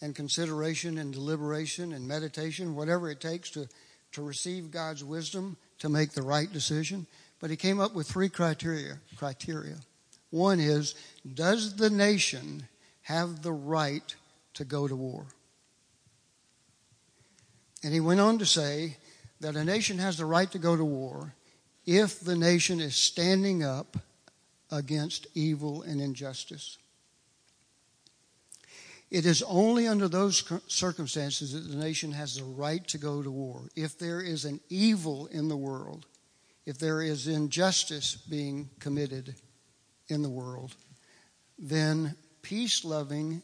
and consideration and deliberation and meditation, whatever it takes to, to receive God's wisdom to make the right decision. But he came up with three criteria. Criteria. One is, does the nation have the right to go to war? And he went on to say that a nation has the right to go to war if the nation is standing up against evil and injustice. It is only under those circumstances that the nation has the right to go to war. If there is an evil in the world, if there is injustice being committed in the world, then peace loving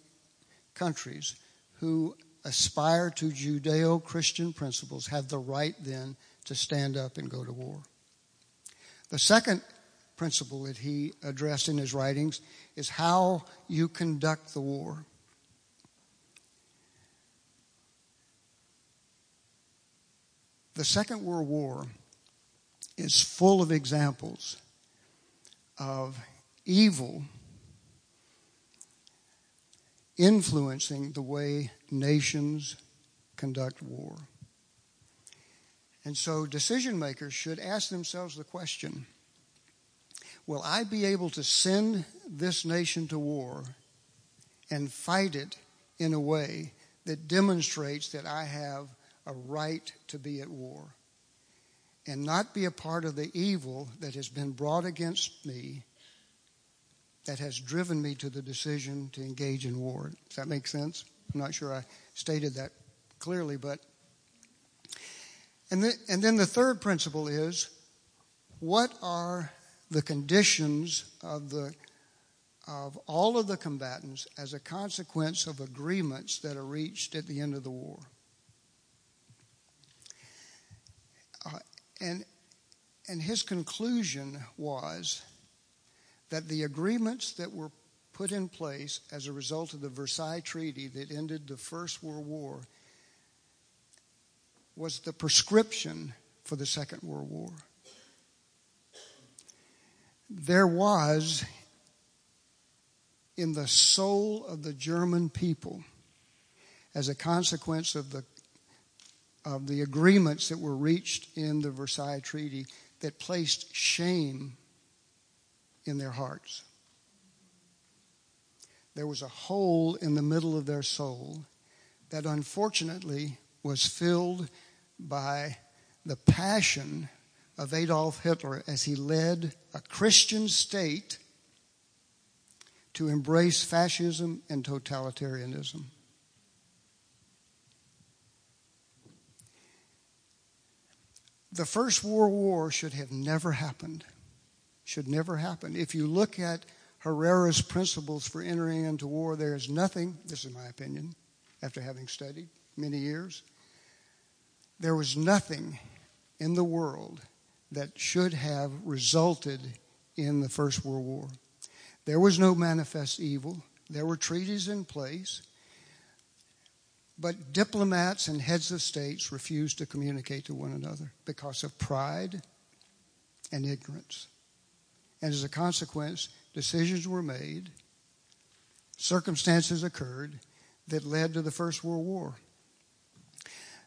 countries who aspire to Judeo Christian principles have the right then to stand up and go to war. The second principle that he addressed in his writings is how you conduct the war. The Second World War is full of examples of evil influencing the way nations conduct war. And so decision makers should ask themselves the question Will I be able to send this nation to war and fight it in a way that demonstrates that I have a right to be at war and not be a part of the evil that has been brought against me that has driven me to the decision to engage in war. Does that make sense? I'm not sure I stated that clearly, but. And, the, and then the third principle is what are the conditions of the of all of the combatants as a consequence of agreements that are reached at the end of the war. Uh, and, and his conclusion was that the agreements that were put in place as a result of the Versailles Treaty that ended the First World War was the prescription for the Second World War. There was in the soul of the German people, as a consequence of the of the agreements that were reached in the Versailles Treaty that placed shame in their hearts. There was a hole in the middle of their soul that unfortunately was filled by the passion of Adolf Hitler as he led a Christian state to embrace fascism and totalitarianism. The First World War should have never happened. Should never happen. If you look at Herrera's principles for entering into war, there is nothing, this is my opinion, after having studied many years, there was nothing in the world that should have resulted in the First World War. There was no manifest evil. There were treaties in place. But diplomats and heads of states refused to communicate to one another because of pride and ignorance. And as a consequence, decisions were made, circumstances occurred that led to the First World War.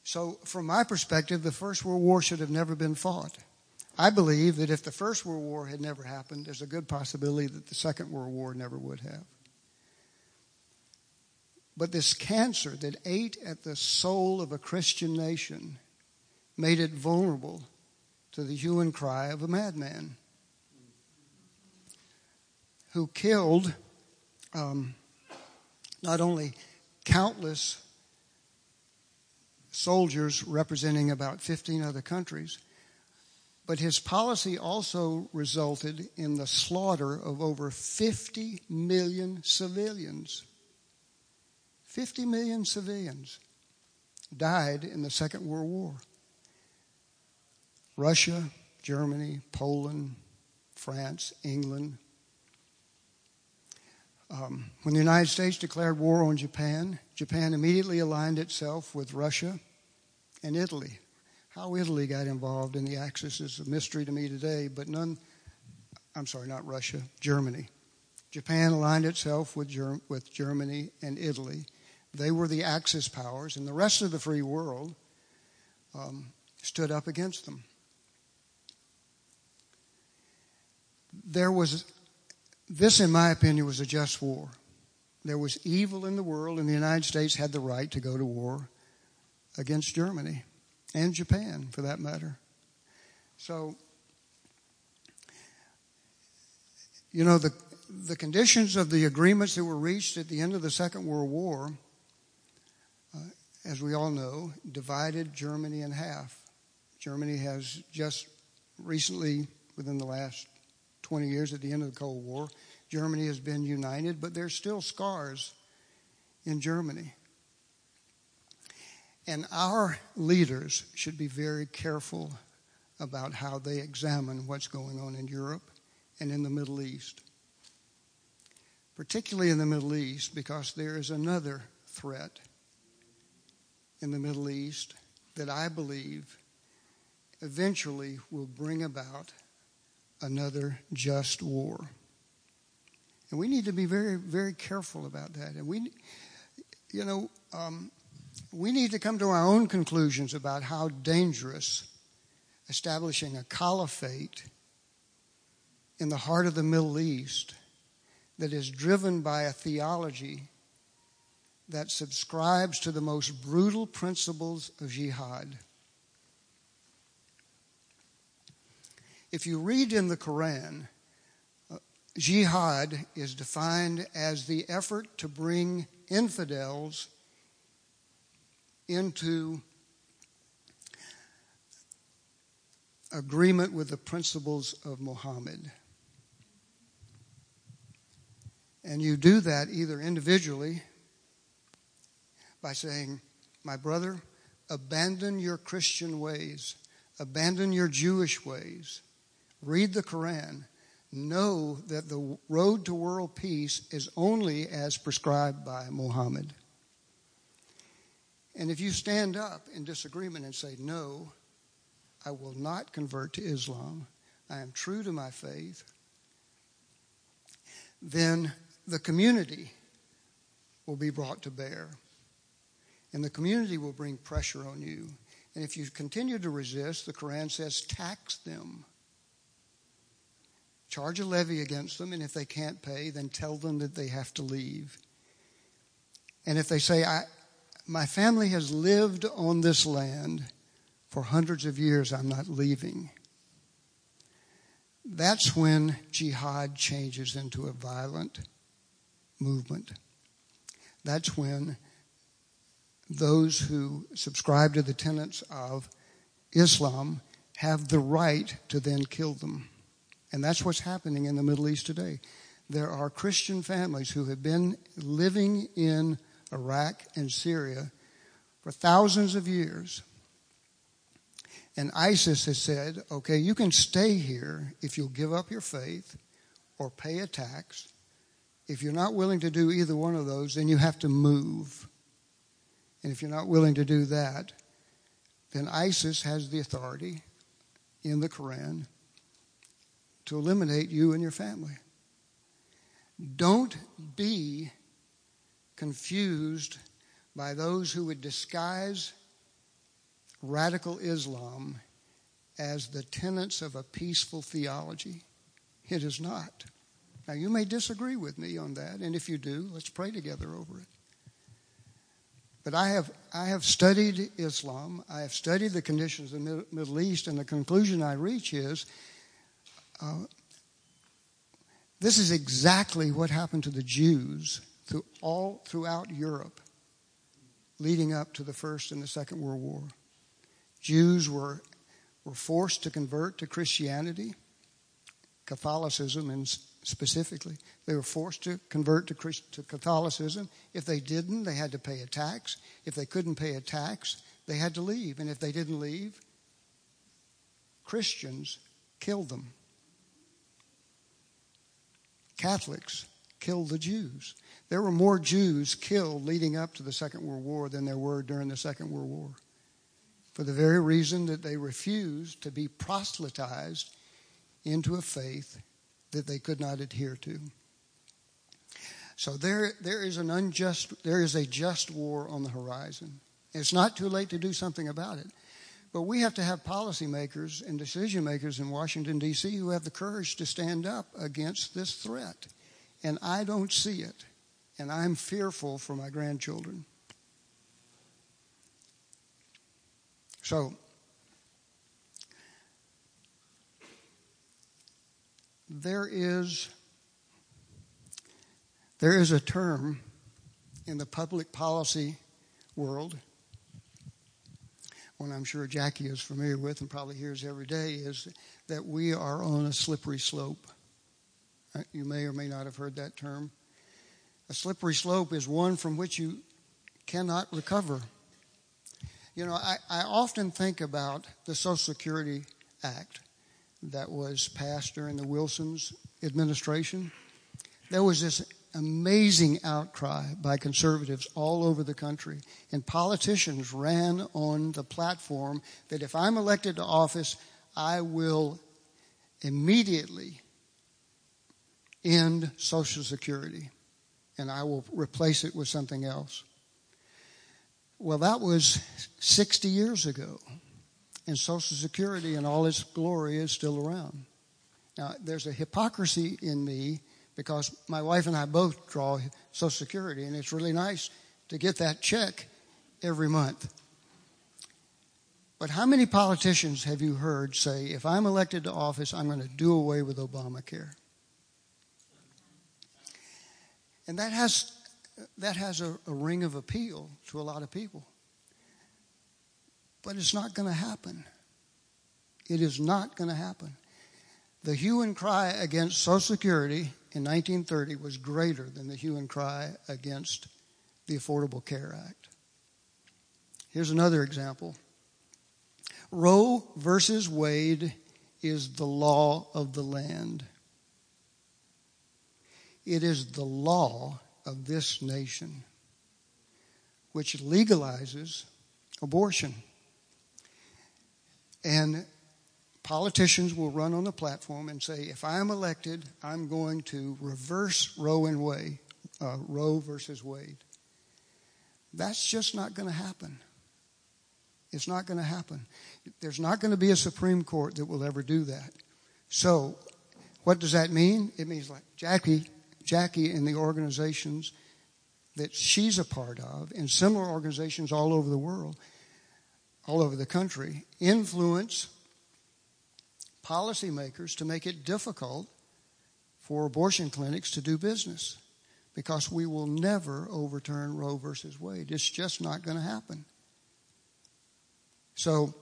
So, from my perspective, the First World War should have never been fought. I believe that if the First World War had never happened, there's a good possibility that the Second World War never would have. But this cancer that ate at the soul of a Christian nation made it vulnerable to the hue and cry of a madman who killed um, not only countless soldiers representing about 15 other countries, but his policy also resulted in the slaughter of over 50 million civilians. 50 million civilians died in the Second World War. Russia, Germany, Poland, France, England. Um, when the United States declared war on Japan, Japan immediately aligned itself with Russia and Italy. How Italy got involved in the Axis is a mystery to me today, but none, I'm sorry, not Russia, Germany. Japan aligned itself with, Ger- with Germany and Italy. They were the Axis powers, and the rest of the free world um, stood up against them. There was, this, in my opinion, was a just war. There was evil in the world, and the United States had the right to go to war against Germany and Japan, for that matter. So, you know, the, the conditions of the agreements that were reached at the end of the Second World War, uh, as we all know, divided Germany in half. Germany has just recently, within the last 20 years at the end of the Cold War, Germany has been united, but there's still scars in Germany. And our leaders should be very careful about how they examine what's going on in Europe and in the Middle East. Particularly in the Middle East, because there is another threat in the Middle East that I believe eventually will bring about another just war. And we need to be very, very careful about that. And we, you know, um, we need to come to our own conclusions about how dangerous establishing a caliphate in the heart of the Middle East that is driven by a theology that subscribes to the most brutal principles of jihad. If you read in the Quran, uh, jihad is defined as the effort to bring infidels into agreement with the principles of Muhammad. And you do that either individually by saying, My brother, abandon your Christian ways, abandon your Jewish ways, read the Quran, know that the road to world peace is only as prescribed by Muhammad. And if you stand up in disagreement and say, No, I will not convert to Islam, I am true to my faith, then the community will be brought to bear. And the community will bring pressure on you. And if you continue to resist, the Quran says, tax them. Charge a levy against them, and if they can't pay, then tell them that they have to leave. And if they say, I, my family has lived on this land for hundreds of years, I'm not leaving. That's when jihad changes into a violent movement. That's when those who subscribe to the tenets of Islam have the right to then kill them. And that's what's happening in the Middle East today. There are Christian families who have been living in Iraq and Syria for thousands of years. And ISIS has said, okay, you can stay here if you'll give up your faith or pay a tax. If you're not willing to do either one of those, then you have to move. And if you're not willing to do that, then ISIS has the authority in the Quran to eliminate you and your family. Don't be confused by those who would disguise radical Islam as the tenets of a peaceful theology. It is not. Now, you may disagree with me on that, and if you do, let's pray together over it. But I have, I have studied Islam, I have studied the conditions of the Middle East, and the conclusion I reach is uh, this is exactly what happened to the Jews through all, throughout Europe leading up to the First and the Second World War. Jews were, were forced to convert to Christianity, Catholicism, and specifically. They were forced to convert to, Christ, to Catholicism. If they didn't, they had to pay a tax. If they couldn't pay a tax, they had to leave. And if they didn't leave, Christians killed them. Catholics killed the Jews. There were more Jews killed leading up to the Second World War than there were during the Second World War. For the very reason that they refused to be proselytized into a faith that they could not adhere to. So there, there is an unjust, there is a just war on the horizon. It's not too late to do something about it. But we have to have policymakers and decision makers in Washington, D.C., who have the courage to stand up against this threat. And I don't see it. And I'm fearful for my grandchildren. So, there is there is a term in the public policy world one I'm sure Jackie is familiar with and probably hears every day is that we are on a slippery slope. Uh, you may or may not have heard that term. A slippery slope is one from which you cannot recover. You know, I, I often think about the Social Security Act that was passed during the Wilson's administration. There was this amazing outcry by conservatives all over the country. And politicians ran on the platform that if I'm elected to office, I will immediately end Social Security and I will replace it with something else. Well, that was 60 years ago, and Social Security in all its glory is still around. Now, there's a hypocrisy in me because my wife and I both draw Social Security, and it's really nice to get that check every month. But how many politicians have you heard say, if I'm elected to office, I'm going to do away with Obamacare? And that has, that has a, a ring of appeal to a lot of people. But it's not going to happen. It is not going to happen. The hue and cry against Social Security in 1930 was greater than the hue and cry against the Affordable Care Act. Here's another example Roe versus Wade is the law of the land. It is the law of this nation, which legalizes abortion. And politicians will run on the platform and say, if I'm elected, I'm going to reverse Roe and Wade, uh, Roe versus Wade. That's just not going to happen. It's not going to happen. There's not going to be a Supreme Court that will ever do that. So, what does that mean? It means like Jackie, Jackie and the organizations that she's a part of, and similar organizations all over the world, all over the country, influence policymakers to make it difficult for abortion clinics to do business because we will never overturn Roe versus Wade. It's just not going to happen. So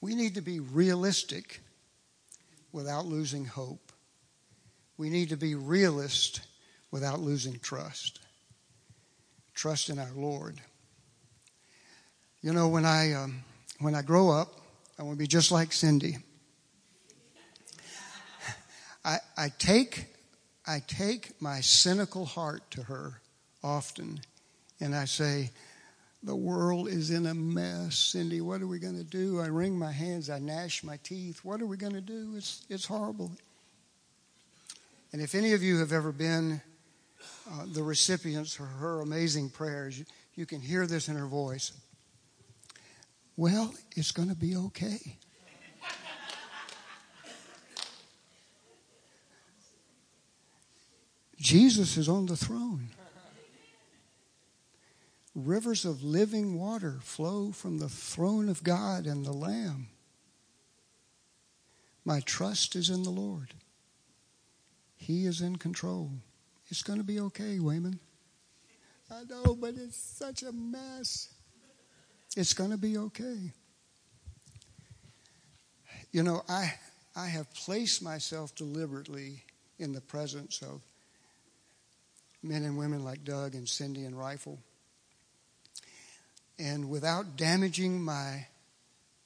we need to be realistic without losing hope. We need to be realist without losing trust. Trust in our Lord. You know, when I um, when I grow up, I want to be just like Cindy. (laughs) I, I take I take my cynical heart to her often and I say, The world is in a mess, Cindy. What are we going to do? I wring my hands, I gnash my teeth. What are we going to do? It's, it's horrible. And if any of you have ever been uh, the recipients of her amazing prayers, you, you can hear this in her voice. Well, it's going to be okay. Jesus is on the throne. Rivers of living water flow from the throne of God and the Lamb. My trust is in the Lord. He is in control. It's going to be okay, Wayman. I know, but it's such a mess. It's going to be okay. You know, I, I have placed myself deliberately in the presence of men and women like Doug and Cindy and Rifle. And without damaging my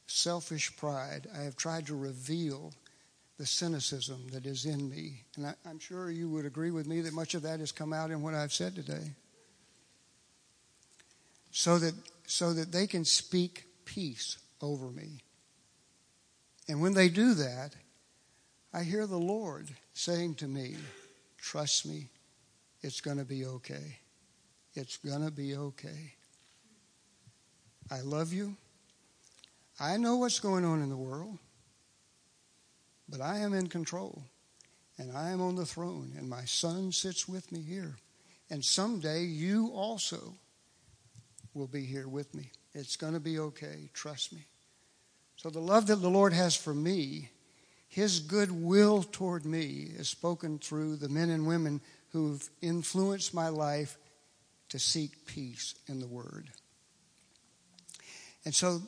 selfish pride, I have tried to reveal the cynicism that is in me. And I, am sure you would agree with me that much of that has come out in what I've said today. So that so that they can speak peace over me. And when they do that, I hear the Lord saying to me, Trust me, it's going to be okay. It's going to be okay. I love you. I know what's going on in the world, but I am in control and I am on the throne, and my son sits with me here. And someday you also will be here with me. It's going to be okay. Trust me. So, the love that the Lord has for me, His goodwill toward me, is spoken through the men and women who've influenced my life to seek peace in the Word. And so,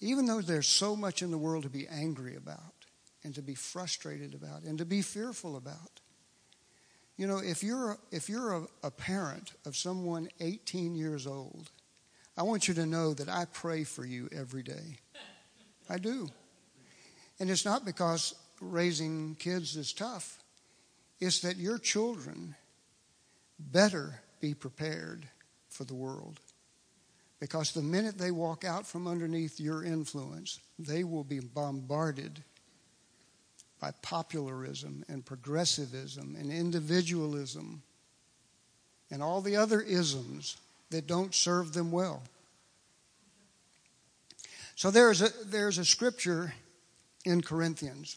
even though there's so much in the world to be angry about, and to be frustrated about, and to be fearful about, you know, if you're, a, if you're a, a parent of someone 18 years old, I want you to know that I pray for you every day. I do. And it's not because raising kids is tough, it's that your children better be prepared for the world. Because the minute they walk out from underneath your influence, they will be bombarded by popularism and progressivism and individualism and all the other isms that don't serve them well. So there's a, there's a scripture in Corinthians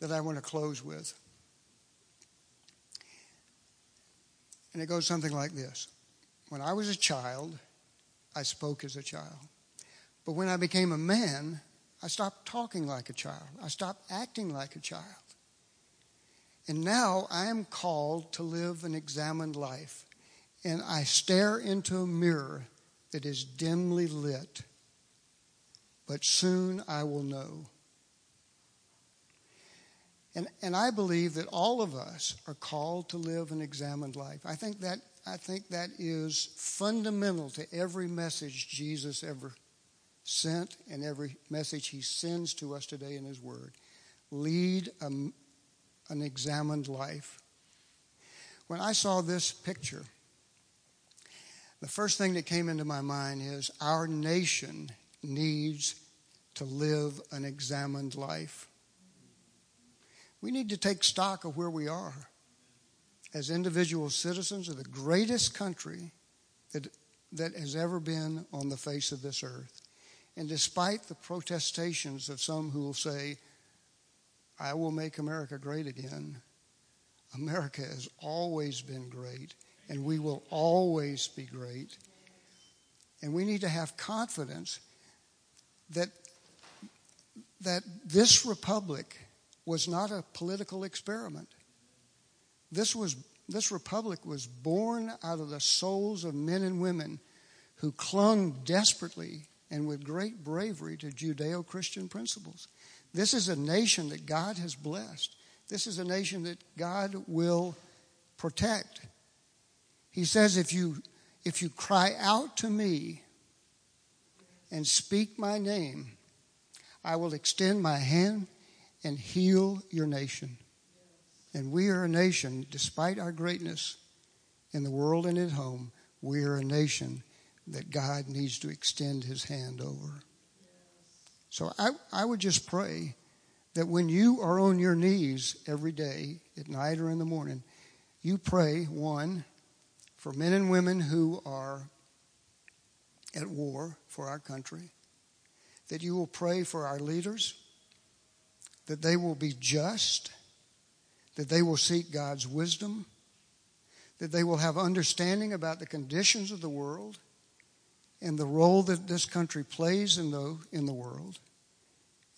that I want to close with. And it goes something like this When I was a child, I spoke as a child. But when I became a man, I stopped talking like a child. I stopped acting like a child. And now I am called to live an examined life. And I stare into a mirror that is dimly lit. But soon I will know. And, and I believe that all of us are called to live an examined life. I think that, I think that is fundamental to every message Jesus ever sent and every message he sends to us today in his word. Lead a, an examined life. When I saw this picture, the first thing that came into my mind is our nation needs to live an examined life. We need to take stock of where we are as individual citizens of the greatest country that, that has ever been on the face of this earth. And despite the protestations of some who will say, I will make America great again, America has always been great, and we will always be great. And we need to have confidence that, that this republic was not a political experiment. This, was, this republic was born out of the souls of men and women who clung desperately and with great bravery to Judeo Christian principles. This is a nation that God has blessed. This is a nation that God will protect. He says, if you, if you cry out to me and speak my name, I will extend my hand and heal your nation. And we are a nation, despite our greatness in the world and at home, we are a nation that God needs to extend his hand over. So I, I would just pray that when you are on your knees every day, at night or in the morning, you pray, one, for men and women who are at war for our country, that you will pray for our leaders, that they will be just, that they will seek God's wisdom, that they will have understanding about the conditions of the world, and the role that this country plays in the, in the world,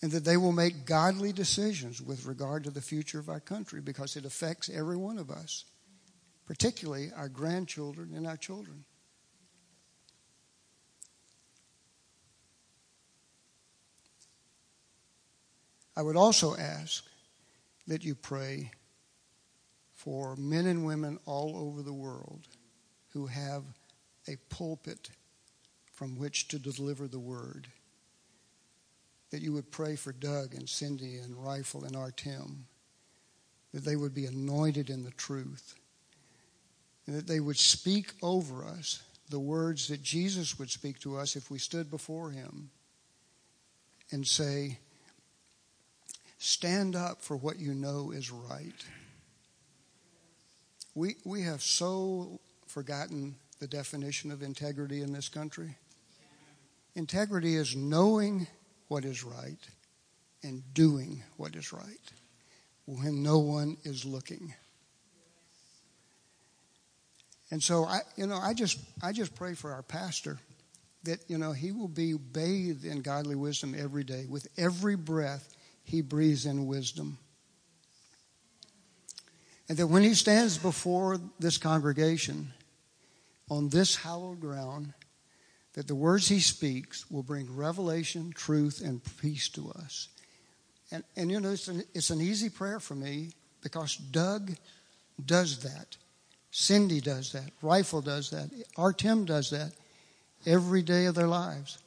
and that they will make godly decisions with regard to the future of our country because it affects every one of us, particularly our grandchildren and our children. I would also ask that you pray for men and women all over the world who have a pulpit from which to deliver the word. That you would pray for Doug and Cindy and Rifle and Artem, that they would be anointed in the truth, and that they would speak over us the words that Jesus would speak to us if we stood before him and say, stand up for what you know is right. We, we have so forgotten the definition of integrity in this country. Integrity is knowing what is right and doing what is right when no one is looking. And so I you know I just I just pray for our pastor that you know he will be bathed in godly wisdom every day with every breath he breathes in wisdom. And that when he stands before this congregation on this hallowed ground, that the words he speaks will bring revelation, truth, and peace to us. And, and you know, it's an, it's an easy prayer for me because Doug does that. Cindy does that. Rifle does that. Artem does that every day of their lives.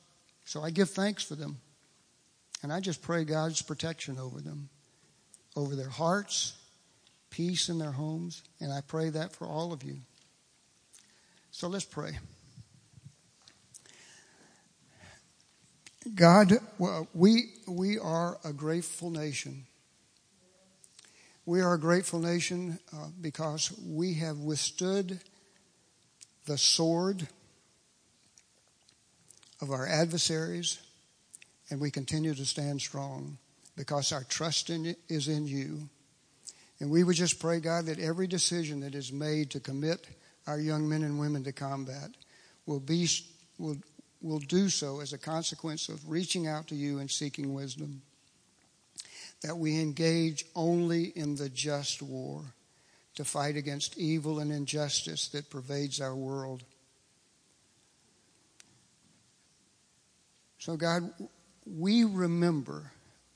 So I give thanks for them. And I just pray God's protection over them, over their hearts, peace in their homes. And I pray that for all of you. So let's pray. God, we, we are a grateful nation. We are a grateful nation uh, because we have withstood the sword of our adversaries and we continue to stand strong because our trust in is in you. And we would just pray, God, that every decision that is made to commit our young men and women to combat will be will will do so as a consequence of reaching out to you and seeking wisdom. That we engage only in the just war to fight against evil and injustice that pervades our world. So, God, we remember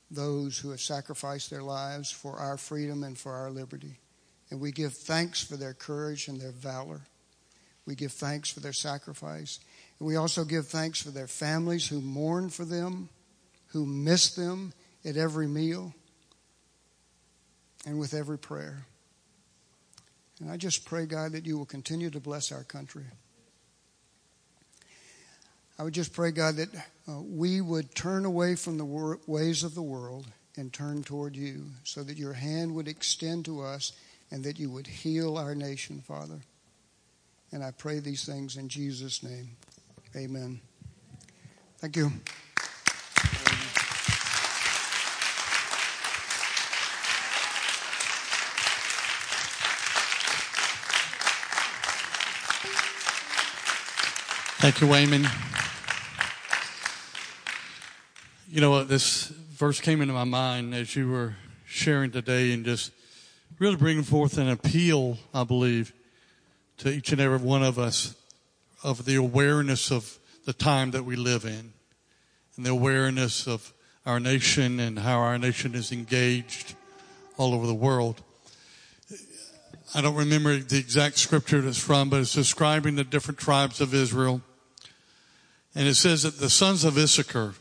those who have sacrificed their lives for our freedom and for our liberty. And we give thanks for their courage and their valor. We give thanks for their sacrifice. We also give thanks for their families who mourn for them, who miss them at every meal and with every prayer. And I just pray, God, that you will continue to bless our country. I would just pray, God, that uh, we would turn away from the wor- ways of the world and turn toward you so that your hand would extend to us and that you would heal our nation, Father. And I pray these things in Jesus' name. Amen. Thank you. Thank you, Wayman. You know what? This verse came into my mind as you were sharing today and just really bringing forth an appeal, I believe, to each and every one of us of the awareness of the time that we live in and the awareness of our nation and how our nation is engaged all over the world. I don't remember the exact scripture it's from, but it's describing the different tribes of Israel. And it says that the sons of Issachar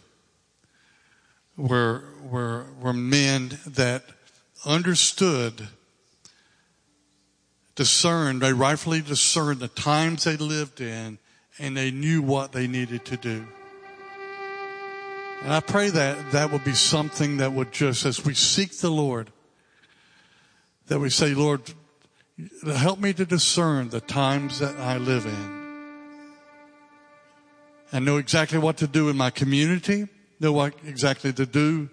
were, were, were men that understood discerned, they rightfully discerned the times they lived in and they knew what they needed to do. And I pray that that would be something that would just, as we seek the Lord, that we say, Lord, help me to discern the times that I live in. And know exactly what to do in my community, know what exactly to do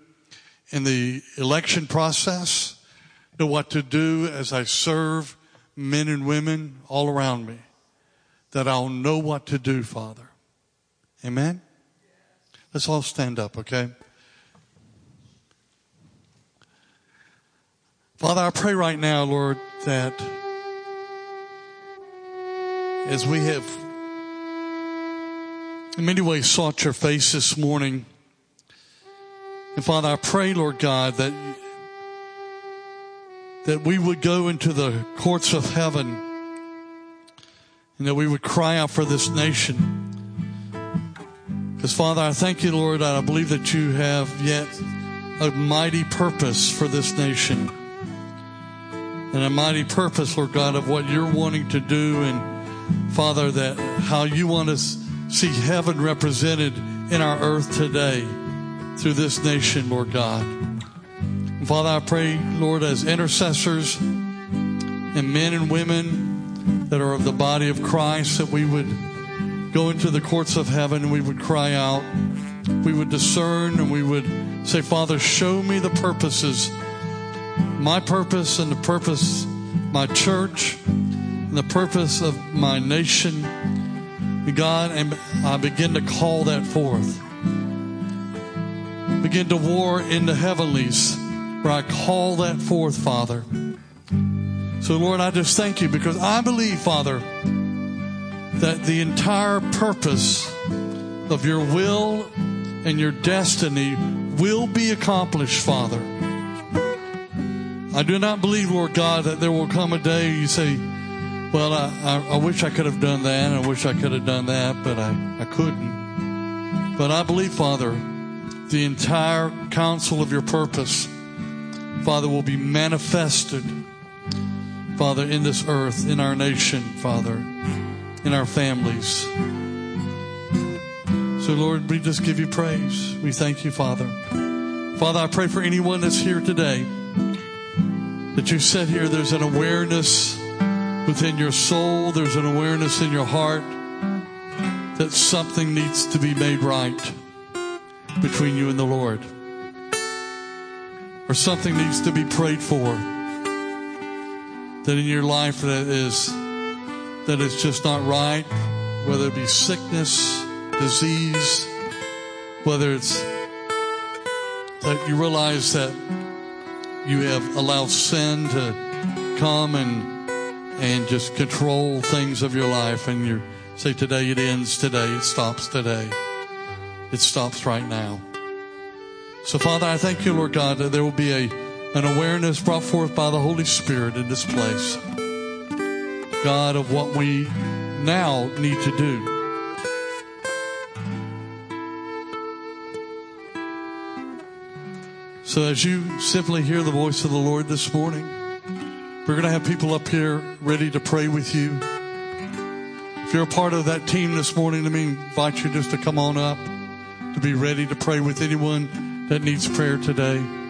in the election process, know what to do as I serve men and women all around me that I'll know what to do, Father. Amen? Let's all stand up, okay? Father, I pray right now, Lord, that as we have in many ways sought your face this morning, and Father, I pray, Lord God, that that we would go into the courts of heaven and that we would cry out for this nation. Because, Father, I thank you, Lord, I believe that you have yet a mighty purpose for this nation. And a mighty purpose, Lord God, of what you're wanting to do. And, Father, that how you want to see heaven represented in our earth today through this nation, Lord God. And Father, I pray, Lord, as intercessors and men and women that are of the body of Christ, that we would go into the courts of heaven and we would cry out. We would discern and we would say, Father, show me the purposes, my purpose and the purpose, my church, and the purpose of my nation. God, and I begin to call that forth. Begin to war in the heavenlies where I call that forth, Father. So, Lord, I just thank you because I believe, Father, that the entire purpose of your will and your destiny will be accomplished, Father. I do not believe, Lord God, that there will come a day you say, well, I, I, I, wish I could have done that. I wish I could have done that, but I, I couldn't. But I believe, Father, the entire counsel of your purpose, Father, will be manifested, Father, in this earth, in our nation, Father, in our families. So, Lord, we just give you praise. We thank you, Father. Father, I pray for anyone that's here today that you said here there's an awareness within your soul, there's an awareness in your heart that something needs to be made right between you and the Lord. Or something needs to be prayed for. That in your life that is that is just not right, whether it be sickness, disease, whether it's that you realize that you have allowed sin to come and and just control things of your life and you say today it ends today it stops today it stops right now so father i thank you lord god that there will be a an awareness brought forth by the holy spirit in this place. God of what we now need to do. So as you simply hear the voice of the lord this morning we're going to have people up here ready to pray with you. If you're a part of that team this morning, let me invite you just to come on up to be ready to pray with anyone that needs prayer today.